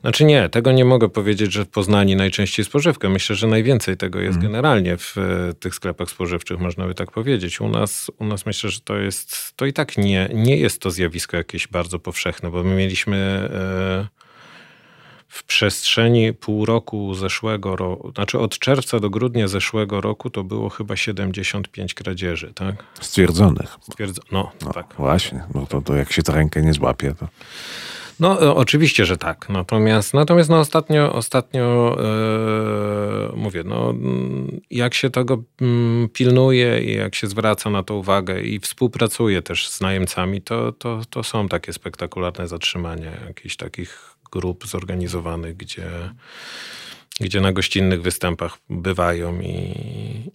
Znaczy nie, tego nie mogę powiedzieć, że w Poznaniu najczęściej spożywkę. Myślę, że najwięcej tego jest mm. generalnie w e, tych sklepach spożywczych, można by tak powiedzieć. U nas, u nas myślę, że to jest, to i tak nie, nie jest to zjawisko jakieś bardzo powszechne, bo my mieliśmy w przestrzeni pół roku zeszłego roku, znaczy od czerwca do grudnia zeszłego roku to było chyba 75 kradzieży, tak? Stwierdzonych. Stwierdzo no, no, tak. Właśnie, no to, to jak się ta rękę nie złapie, to... No, e, oczywiście, że tak. Natomiast, natomiast no, ostatnio, ostatnio yy, mówię, no, mm, jak się tego yy, pilnuje i jak się zwraca na to uwagę i współpracuje też z najemcami, to, to, to są takie spektakularne zatrzymania jakichś takich grup zorganizowanych, gdzie, gdzie na gościnnych występach bywają i,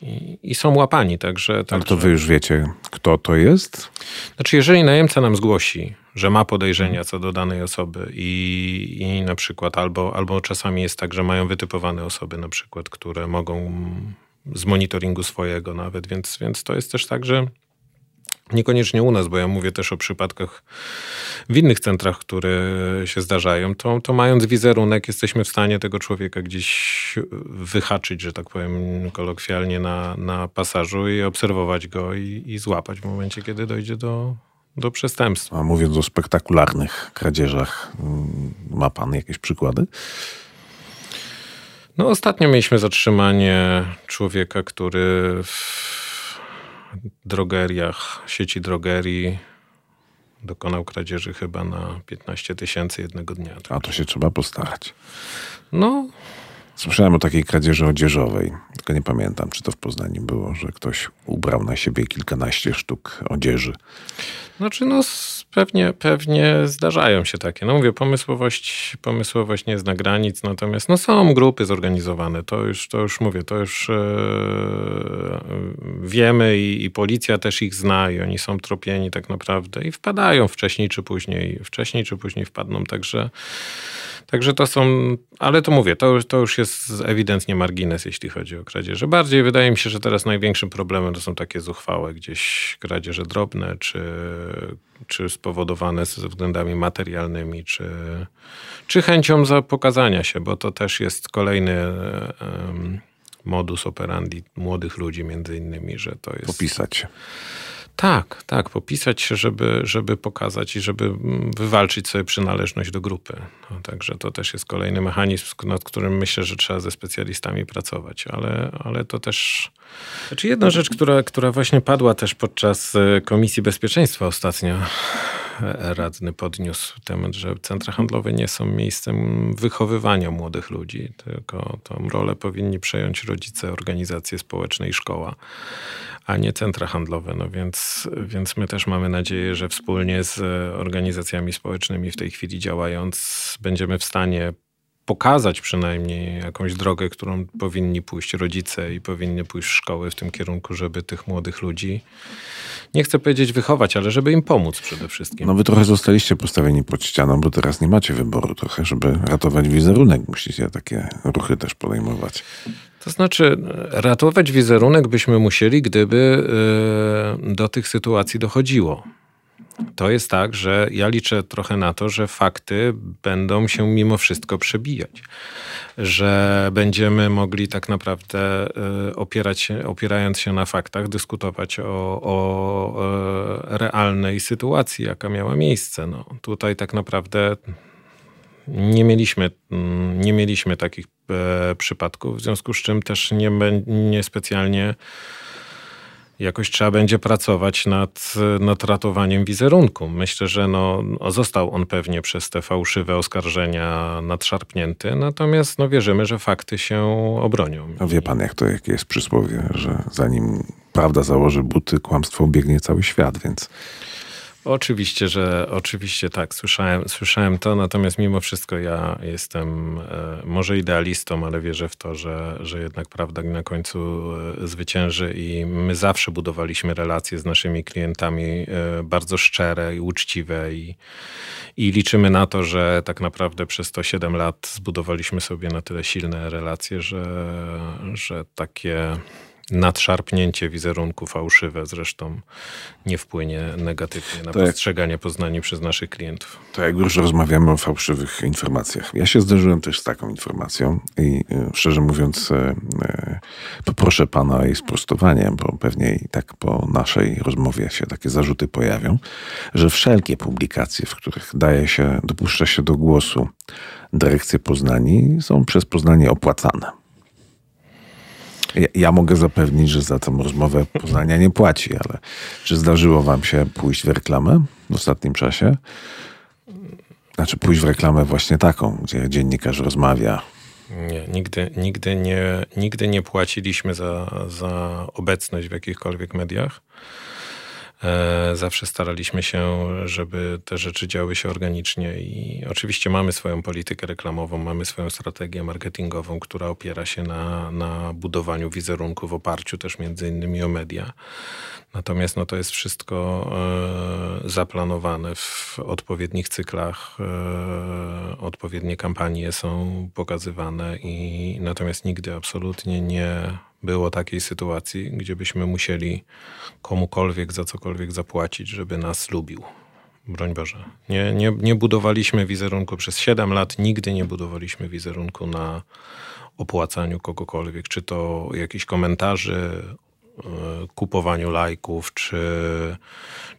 i, i są łapani. Także, także... Ale to wy już wiecie, kto to jest? Znaczy, jeżeli najemca nam zgłosi, że ma podejrzenia co do danej osoby i, i na przykład albo, albo czasami jest tak, że mają wytypowane osoby na przykład, które mogą z monitoringu swojego nawet, więc, więc to jest też tak, że Niekoniecznie u nas, bo ja mówię też o przypadkach w innych centrach, które się zdarzają, to, to mając wizerunek, jesteśmy w stanie tego człowieka gdzieś wyhaczyć, że tak powiem kolokwialnie, na, na pasażu i obserwować go i, i złapać w momencie, kiedy dojdzie do, do przestępstwa. A mówiąc o spektakularnych kradzieżach, ma pan jakieś przykłady? No, ostatnio mieliśmy zatrzymanie człowieka, który w drogeriach, sieci drogerii dokonał kradzieży chyba na 15 tysięcy jednego dnia. A to się trzeba postarać. No. Słyszałem o takiej kradzieży odzieżowej, tylko nie pamiętam, czy to w Poznaniu było, że ktoś ubrał na siebie kilkanaście sztuk odzieży. Znaczy, no pewnie, pewnie zdarzają się takie. No mówię, pomysłowość, pomysłowość nie zna granic, natomiast no są grupy zorganizowane, to już, to już mówię, to już e, wiemy i, i, policja też ich zna i oni są tropieni tak naprawdę i wpadają wcześniej czy później, wcześniej czy później wpadną, także Także to są, ale to mówię, to, to już jest ewidentnie margines, jeśli chodzi o kradzieże. Bardziej wydaje mi się, że teraz największym problemem to są takie zuchwałe gdzieś kradzieże drobne, czy, czy spowodowane ze względami materialnymi, czy, czy chęcią za pokazania się, bo to też jest kolejny um, modus operandi młodych ludzi między innymi, że to jest... Popisać. Tak, tak, popisać się, żeby, żeby pokazać i żeby mm, wywalczyć sobie przynależność do grupy. No, także to też jest kolejny mechanizm, nad którym myślę, że trzeba ze specjalistami pracować, ale, ale to też. Znaczy jedna rzecz, która, która właśnie padła też podczas e, Komisji Bezpieczeństwa ostatnio, radny podniósł temat, że centra handlowe nie są miejscem wychowywania młodych ludzi, tylko tą rolę powinni przejąć rodzice, organizacje społeczne i szkoła a nie centra handlowe. No więc, więc my też mamy nadzieję, że wspólnie z organizacjami społecznymi w tej chwili działając, będziemy w stanie pokazać przynajmniej jakąś drogę, którą powinni pójść rodzice i powinny pójść szkoły w tym kierunku, żeby tych młodych ludzi, nie chcę powiedzieć wychować, ale żeby im pomóc przede wszystkim. No wy trochę zostaliście postawieni pod ścianą, bo teraz nie macie wyboru trochę, żeby ratować wizerunek. Musicie takie ruchy też podejmować. To znaczy, ratować wizerunek byśmy musieli, gdyby y, do tych sytuacji dochodziło. To jest tak, że ja liczę trochę na to, że fakty będą się mimo wszystko przebijać. Że będziemy mogli tak naprawdę y, opierać się, opierając się na faktach, dyskutować o, o e, realnej sytuacji, jaka miała miejsce. No, tutaj tak naprawdę nie mieliśmy, mm, nie mieliśmy takich e, przypadków, w związku z czym też nie, nie specjalnie jakoś trzeba będzie pracować nad, nad ratowaniem wizerunku. Myślę, że no, został on pewnie przez te fałszywe oskarżenia nadszarpnięty, natomiast no, wierzymy, że fakty się obronią. Wie pan, jak to jak jest przysłowie, że zanim prawda założy buty, kłamstwo biegnie cały świat, więc Oczywiście, że oczywiście tak, słyszałem, słyszałem to, natomiast mimo wszystko ja jestem e, może idealistą, ale wierzę w to, że, że jednak prawda na końcu e, zwycięży i my zawsze budowaliśmy relacje z naszymi klientami e, bardzo szczere i uczciwe i, i liczymy na to, że tak naprawdę przez to 7 lat zbudowaliśmy sobie na tyle silne relacje, że, że takie nadszarpnięcie wizerunku fałszywe zresztą nie wpłynie negatywnie na to postrzeganie jak, Poznani przez naszych klientów. To jak już rozmawiamy o fałszywych informacjach. Ja się zderzyłem też z taką informacją i e, szczerze mówiąc e, e, poproszę pana o jej sprostowanie, bo pewnie i tak po naszej rozmowie się takie zarzuty pojawią, że wszelkie publikacje, w których daje się, dopuszcza się do głosu dyrekcję Poznani są przez Poznanie opłacane. Ja, ja, mogę zapewnić, że za tą rozmowę Poznania nie płaci, ale czy zdarzyło wam się pójść w reklamę w ostatnim czasie? Znaczy pójść w reklamę właśnie taką, gdzie dziennikarz rozmawia. Nie, nigdy, nigdy, nie, nigdy nie płaciliśmy za, za obecność w jakichkolwiek mediach. E, zawsze staraliśmy się, żeby te rzeczy działy się organicznie i oczywiście mamy swoją politykę reklamową, mamy swoją strategię marketingową, która opiera się na, na budowaniu wizerunku w oparciu też między innymi o media. Natomiast no, to jest wszystko e, zaplanowane w odpowiednich cyklach, e, odpowiednie kampanie są pokazywane i natomiast nigdy absolutnie nie było takiej sytuacji, gdzie byśmy musieli komukolwiek za cokolwiek zapłacić, żeby nas lubił. Broń Boże. Nie, nie, nie budowaliśmy wizerunku przez 7 lat, nigdy nie budowaliśmy wizerunku na opłacaniu kogokolwiek, czy to jakichś komentarzy, e, kupowaniu lajków, czy,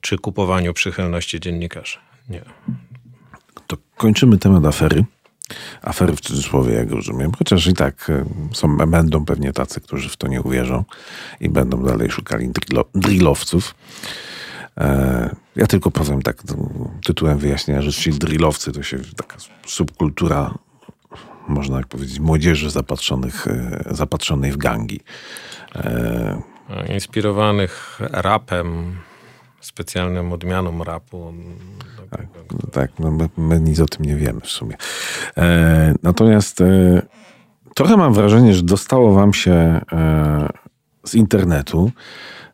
czy kupowaniu przychylności dziennikarzy. Nie. To kończymy temat afery. Afery w cudzysłowie, jak rozumiem. Chociaż i tak e, są, będą pewnie tacy, którzy w to nie uwierzą i będą dalej szukali drillo, drillowców. E, ja tylko powiem tak tytułem wyjaśnienia, że ci drillowcy to się taka subkultura, można jak powiedzieć, młodzieży zapatrzonych, e, zapatrzonej w gangi. Inspirowanych rapem, specjalną odmianą rapu. Tak, tak no my, my, nic o tym nie wiemy w sumie. E, natomiast e, trochę mam wrażenie, że dostało wam się e, z internetu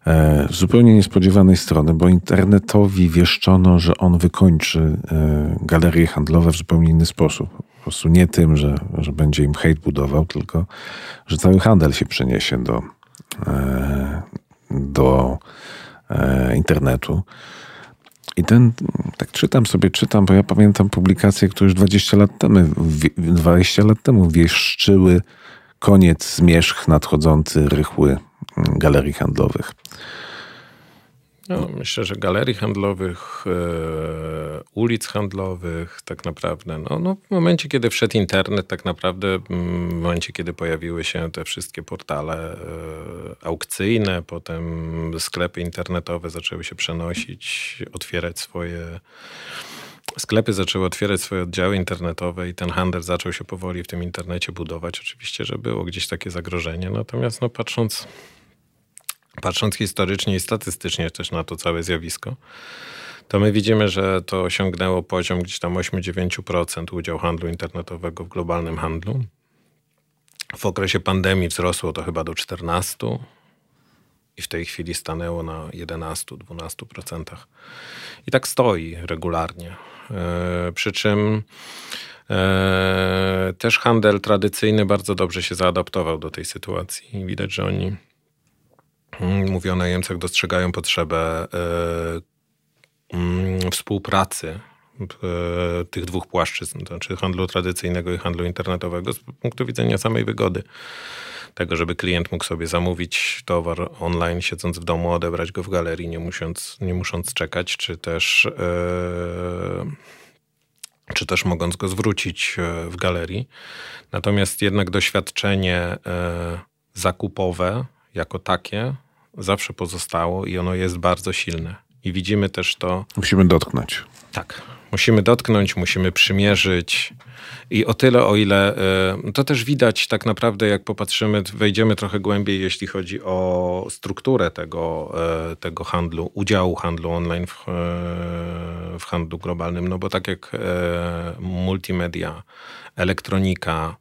e, z zupełnie niespodziewanej strony, bo internetowi wieszczono, że on wykończy e, galerie handlowe w zupełnie inny sposób. Po prostu nie tym, że, że będzie im hejt budował, tylko że cały handel się przeniesie do, e, do internetu. I ten, tak czytam sobie, czytam, bo ja pamiętam publikacje, które już 20 lat temu, 20 lat temu wieszczyły koniec zmierzch nadchodzący, rychły galerii handlowych. No, myślę, że galerii handlowych, e, ulic handlowych, tak naprawdę. No, no, w momencie, kiedy wszedł internet, tak naprawdę, mm, w momencie, kiedy pojawiły się te wszystkie portale e, aukcyjne, potem sklepy internetowe zaczęły się przenosić, otwierać swoje. Sklepy zaczęły otwierać swoje oddziały internetowe i ten handel zaczął się powoli w tym internecie budować. Oczywiście, że było gdzieś takie zagrożenie, natomiast no, patrząc patrząc historycznie i statystycznie też na to całe zjawisko, to my widzimy, że to osiągnęło poziom gdzieś tam 8-9% udział handlu internetowego w globalnym handlu. W okresie pandemii wzrosło to chyba do 14% i w tej chwili stanęło na 11-12%. I tak stoi regularnie. E, przy czym e, też handel tradycyjny bardzo dobrze się zaadaptował do tej sytuacji. Widać, że oni Mm, Mówię o najemcach, dostrzegają potrzebę e, mm, współpracy e, tych dwóch płaszczyzn, to znaczy handlu tradycyjnego i handlu internetowego z punktu widzenia samej wygody. Tego, żeby klient mógł sobie zamówić towar online, siedząc w domu, odebrać go w galerii, nie musząc, nie musząc czekać, czy też, e, czy też mogąc go zwrócić w galerii. Natomiast jednak doświadczenie zakupowe jako takie zawsze pozostało i ono jest bardzo silne. I widzimy też to. Musimy dotknąć. Tak. Musimy dotknąć, musimy przymierzyć. I o tyle, o ile y, to też widać tak naprawdę, jak popatrzymy, wejdziemy trochę głębiej, jeśli chodzi o strukturę tego, y, tego handlu, udziału handlu online w, y, w handlu globalnym. No bo tak jak multimedia, elektronika,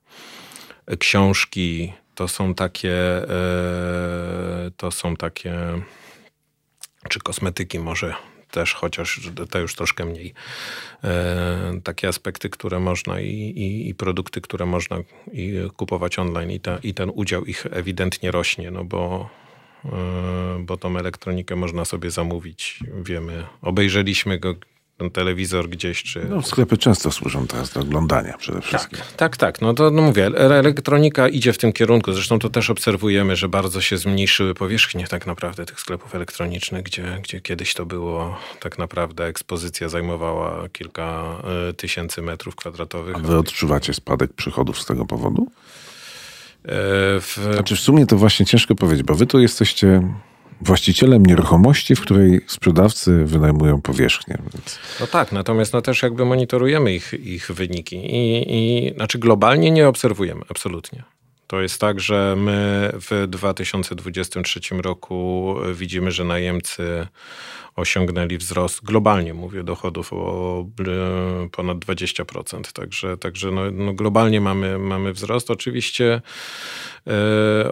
książki, to są takie, e, to są takie, czy kosmetyki może też, chociaż te już troszkę mniej. E, takie aspekty, które można i, i, i, produkty, które można kupować online i, ta, i ten udział ich ewidentnie rośnie, no bo e, bo tą elektronikę można sobie zamówić. Wiemy, obejrzeliśmy go ten telewizor gdzieś, czy... No, sklepy często służą teraz do oglądania przede tak, wszystkim. Tak, tak, tak. No to no mówię, elektronika idzie w tym kierunku. Zresztą to też obserwujemy, że bardzo się zmniejszyły powierzchnie tak naprawdę tych sklepów elektronicznych, gdzie, gdzie kiedyś to było tak naprawdę ekspozycja zajmowała kilka y, tysięcy metrów kwadratowych. A wy odczuwacie spadek przychodów z tego powodu? E, w... Znaczy w sumie to właśnie ciężko powiedzieć, bo wy tu jesteście właścicielem nieruchomości, w której sprzedawcy wynajmują powierzchnię. Więc... No tak, natomiast no też jakby monitorujemy ich, ich wyniki i, i znaczy globalnie nie obserwujemy, absolutnie. To jest tak, że my w 2023 roku widzimy, że najemcy osiągnęli wzrost, globalnie mówię, dochodów o ponad 20%. Także, także no, no globalnie mamy, mamy wzrost. Oczywiście, e,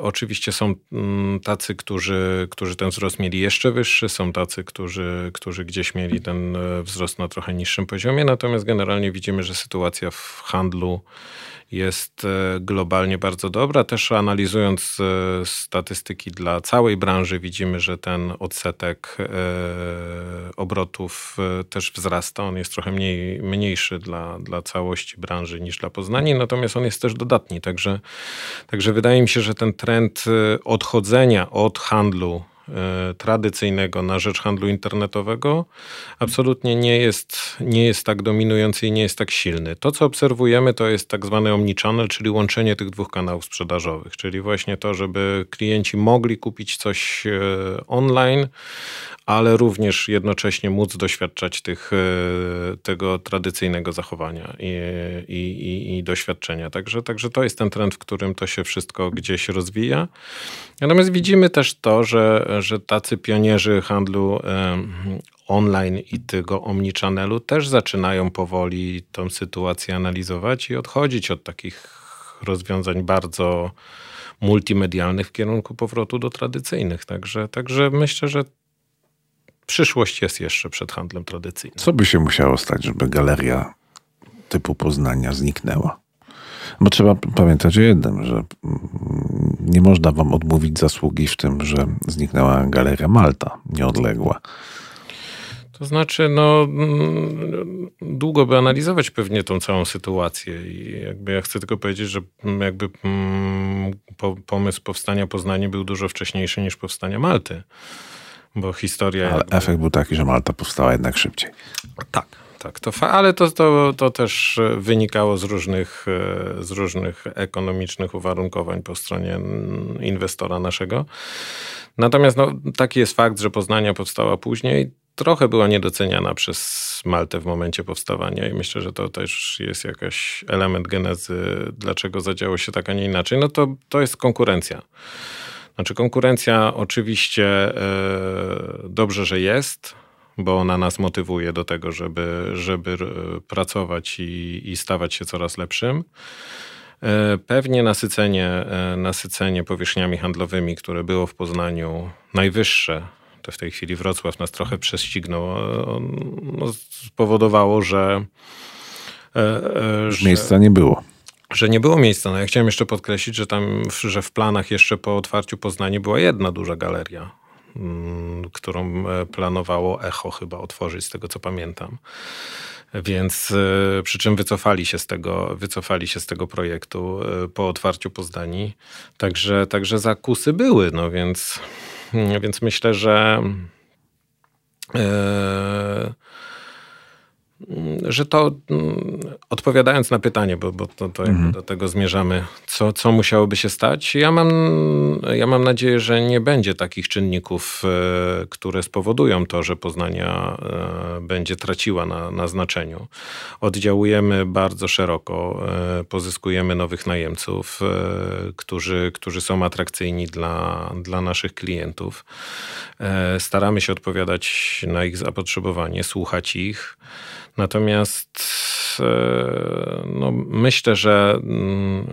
oczywiście są mm, tacy, którzy, którzy ten wzrost mieli jeszcze wyższy, są tacy, którzy, którzy gdzieś mieli ten e, wzrost na trochę niższym poziomie, natomiast generalnie widzimy, że sytuacja w handlu jest e, globalnie bardzo dobra. Też analizując e, statystyki dla całej branży, widzimy, że ten odsetek e, obrotów też wzrasta. On jest trochę mniej, mniejszy dla, dla całości branży niż dla Poznania, natomiast on jest też dodatni. Także, także wydaje mi się, że ten trend odchodzenia od handlu tradycyjnego na rzecz handlu internetowego absolutnie nie jest, nie jest tak dominujący i nie jest tak silny. To, co obserwujemy, to jest tak zwany omnichannel, czyli łączenie tych dwóch kanałów sprzedażowych, czyli właśnie to, żeby klienci mogli kupić coś e, online, ale również jednocześnie móc doświadczać tych, e, tego tradycyjnego zachowania i, i, i, doświadczenia. Także, także to jest ten trend, w którym to się wszystko gdzieś rozwija. Natomiast widzimy też to, że, że tacy pionierzy handlu online i tego omnichannelu też zaczynają powoli tą sytuację analizować i odchodzić od takich rozwiązań bardzo multimedialnych w kierunku powrotu do tradycyjnych. Także, także myślę, że przyszłość jest jeszcze przed handlem tradycyjnym. Co by się musiało stać, żeby galeria typu Poznania zniknęła? Bo trzeba pamiętać o jednym, że nie można wam odmówić zasługi w tym, że zniknęła Galeria Malta, nieodległa. To znaczy, no, mm, długo by analizować pewnie tą całą sytuację i jakby ja chcę tylko powiedzieć, że jakby mm, pomysł powstania Poznania był dużo wcześniejszy niż powstania Malty bo historia... Ale jakby... efekt był taki, że Malta powstała jednak szybciej. Tak, tak. To ale to, to, to też wynikało z różnych, z różnych ekonomicznych uwarunkowań po stronie inwestora naszego. Natomiast no, taki jest fakt, że Poznania powstała później. Trochę była niedoceniana przez Maltę w momencie powstawania i myślę, że to też jest jakiś element genezy, dlaczego zadziało się tak, a nie inaczej. No to, to jest konkurencja. Znaczy konkurencja oczywiście e, dobrze, że jest, bo ona nas motywuje do tego, żeby, żeby pracować i, i stawać się coraz lepszym. E, pewnie nasycenie, e, nasycenie powierzchniami handlowymi, które było w Poznaniu najwyższe, to w tej chwili Wrocław nas trochę prześcignął, no, spowodowało, że, że miejsca nie było że nie było miejsca. No ja chciałem jeszcze podkreślić, że tam, że w planach jeszcze po otwarciu Poznania była jedna duża galeria, którą e, planowało Echo chyba otworzyć, z tego co pamiętam. Więc e, przy czym wycofali się z tego, wycofali się z tego projektu e, po otwarciu Poznani. Także, także zakusy były, no więc, więc myślę, że że to mm, odpowiadając na pytanie, bo, bo to, to mhm. do tego zmierzamy, co, co musiałoby się stać, ja mam, ja mam nadzieję, że nie będzie takich czynników, e, które spowodują to, że Poznania e, będzie traciła na, na znaczeniu. Oddziałujemy bardzo szeroko, e, pozyskujemy nowych najemców, którzy, którzy są atrakcyjni dla, dla naszych klientów. Staramy się odpowiadać na ich zapotrzebowanie, słuchać ich. Natomiast e, no, myślę, że mm,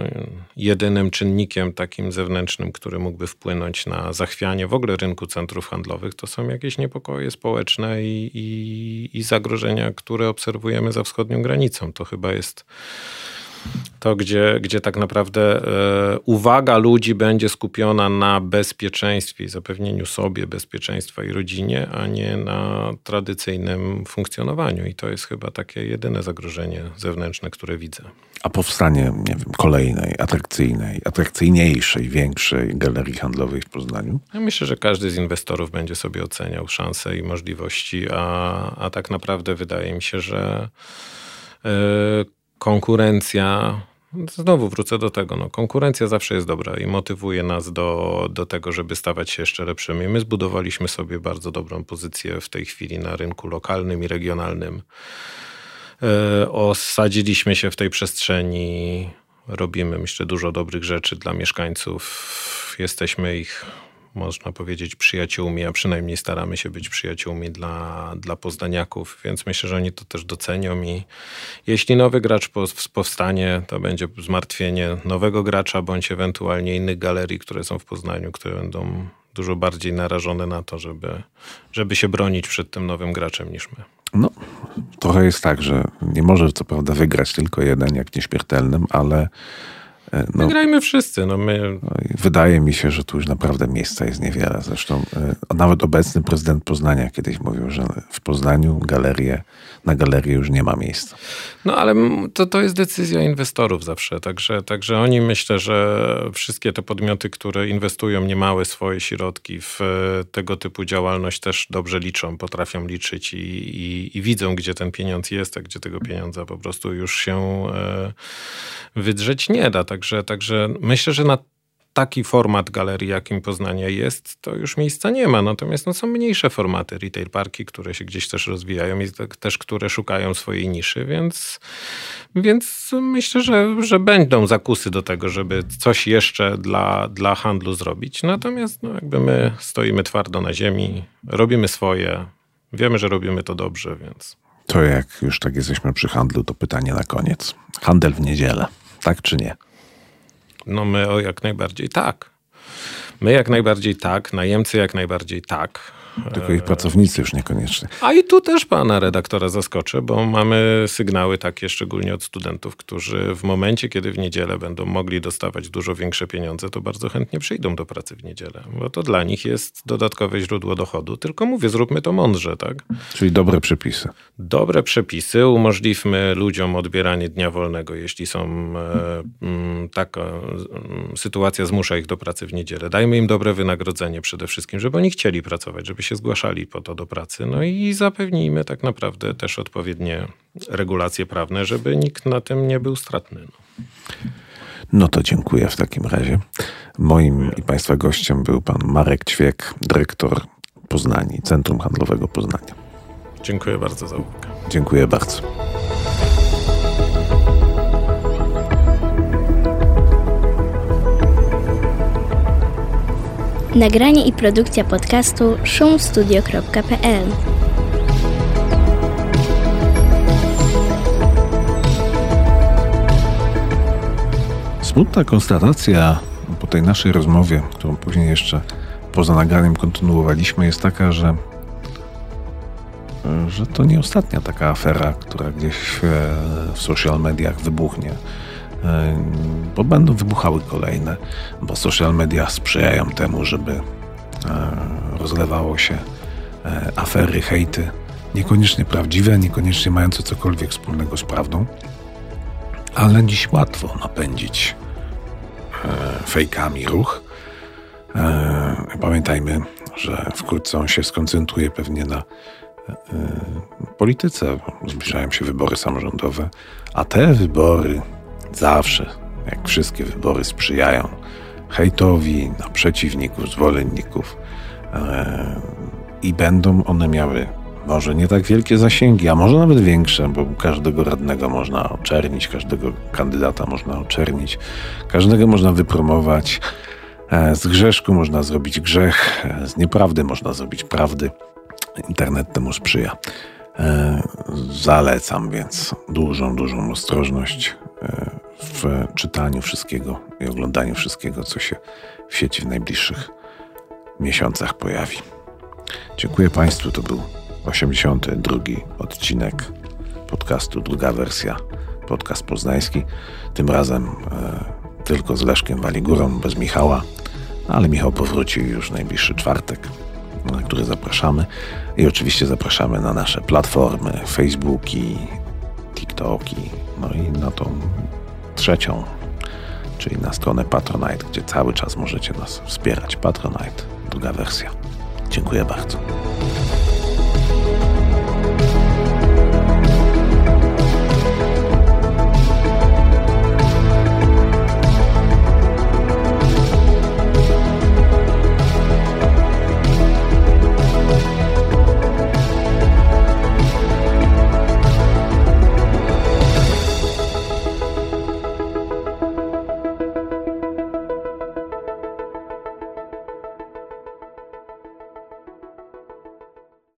jedynym czynnikiem takim zewnętrznym, który mógłby wpłynąć na zachwianie w ogóle rynku centrów handlowych, to są jakieś niepokoje społeczne i, i, i zagrożenia, które obserwujemy za wschodnią granicą. To chyba jest to, gdzie, gdzie tak naprawdę e, uwaga ludzi będzie skupiona na bezpieczeństwie i zapewnieniu sobie bezpieczeństwa i rodzinie, a nie na tradycyjnym funkcjonowaniu. I to jest chyba takie jedyne zagrożenie zewnętrzne, które widzę. A powstanie, nie wiem, kolejnej, atrakcyjnej, atrakcyjniejszej, większej galerii handlowej w Poznaniu? Ja myślę, że każdy z inwestorów będzie sobie oceniał szanse i możliwości, a, a tak naprawdę wydaje mi się, że. Yy, konkurencja, znowu wrócę do tego, no, konkurencja zawsze jest dobra i motywuje nas do, do tego, żeby stawać się jeszcze lepszymi. My zbudowaliśmy sobie bardzo dobrą pozycję w tej chwili na rynku lokalnym i regionalnym. E, osadziliśmy się w tej przestrzeni, robimy myślę dużo dobrych rzeczy dla mieszkańców. Jesteśmy ich można powiedzieć, przyjaciółmi, a przynajmniej staramy się być przyjaciółmi dla, dla poznaniaków, więc myślę, że oni to też docenią i jeśli nowy gracz powstanie, to będzie zmartwienie nowego gracza, bądź ewentualnie innych galerii, które są w Poznaniu, które będą dużo bardziej narażone na to, żeby, żeby się bronić przed tym nowym graczem niż my. No, trochę jest tak, że nie może co prawda wygrać tylko jeden jak nieśmiertelnym, ale no, Grajmy wszyscy. No my... No wydaje mi się, że tu już naprawdę miejsca jest niewiele. Zresztą e, nawet obecny prezydent Poznania kiedyś mówił, że w Poznaniu galerie, na galerii już nie ma miejsca. No ale to, to jest decyzja inwestorów zawsze. Także, także oni myślę, że wszystkie te podmioty, które inwestują niemałe swoje środki w e, tego typu działalność też dobrze liczą, potrafią liczyć i, i, i widzą, gdzie ten pieniądz jest, a gdzie tego pieniądza po prostu już się wydrzeć nie da. Także, także myślę, że na taki format galerii, jakim Poznania jest, to już miejsca nie ma. Natomiast no, są mniejsze formaty, retail parki, które się gdzieś też rozwijają i też, które szukają swojej niszy, więc, więc myślę, że, że będą zakusy do tego, żeby coś jeszcze dla, dla handlu zrobić. Natomiast no, jakby my stoimy twardo na ziemi, robimy swoje, wiemy, że robimy to dobrze, więc... To jak już tak jesteśmy przy handlu, to pytanie na koniec. Handel w niedzielę. Tak czy nie? No my o jak najbardziej tak. My jak najbardziej tak, najemcy jak najbardziej tak. Tylko ich pracownicy już niekoniecznie. A i tu też pana redaktora zaskoczę, bo mamy sygnały takie szczególnie od studentów, którzy w momencie, kiedy w niedzielę będą mogli dostawać dużo większe pieniądze, to bardzo chętnie przyjdą do pracy w niedzielę, bo to dla nich jest dodatkowe źródło dochodu. Tylko mówię, zróbmy to mądrze, tak? Czyli dobre przepisy. Dobre przepisy, umożliwmy ludziom odbieranie dnia wolnego, jeśli są e, mm, taka sytuacja zmusza ich do pracy w niedzielę. Dajmy im dobre wynagrodzenie przede wszystkim, żeby oni chcieli pracować, żeby się się zgłaszali po to do pracy. No i zapewnijmy tak naprawdę też odpowiednie regulacje prawne, żeby nikt na tym nie był stratny. No. No to dziękuję w takim razie. Moim i Państwa gościem był pan Marek Ćwiek, dyrektor Poznani, Centrum Handlowego Poznania. Dziękuję bardzo za uwagę. Dziękuję bardzo. Nagranie i produkcja podcastu szumstudio.pl Smutna konstatacja po tej naszej rozmowie, którą później jeszcze poza nagraniem kontynuowaliśmy, jest taka, że, że to nie ostatnia taka afera, która gdzieś w social mediach wybuchnie. Bo będą wybuchały kolejne, bo social media sprzyjają temu, żeby e, rozlewało się e, afery, hejty, niekoniecznie prawdziwe, niekoniecznie mające cokolwiek wspólnego z prawdą, ale dziś łatwo napędzić E, fejkami ruch. Pamiętajmy, że wkrótce on się skoncentruje pewnie na polityce. Zbliżają się wybory samorządowe, a te wybory zawsze, jak wszystkie wybory, sprzyjają hejtowi na przeciwników, zwolenników i będą one miały może nie tak wielkie zasięgi, a może nawet większe, bo każdego radnego można oczernić, każdego kandydata można oczernić, każdego można wypromować. E, z grzeszku można zrobić grzech, e, z nieprawdy można zrobić prawdy. Internet temu sprzyja. E, zalecam więc dużą, dużą ostrożność w czytaniu wszystkiego i oglądaniu wszystkiego, co się w sieci w najbliższych miesiącach pojawi. Dziękuję Państwu. To był 82 odcinek podcastu, druga wersja, podcast poznański. Tym razem e, tylko z Leszkiem Waligurą, bez Michała, ale Michał powróci już najbliższy czwartek, na który zapraszamy. I oczywiście zapraszamy na nasze platformy, Facebooki, TikToki, no i na tą trzecią, czyli na stronę Patronite, gdzie cały czas możecie nas wspierać. Patronite, druga wersja. Dziękuję bardzo.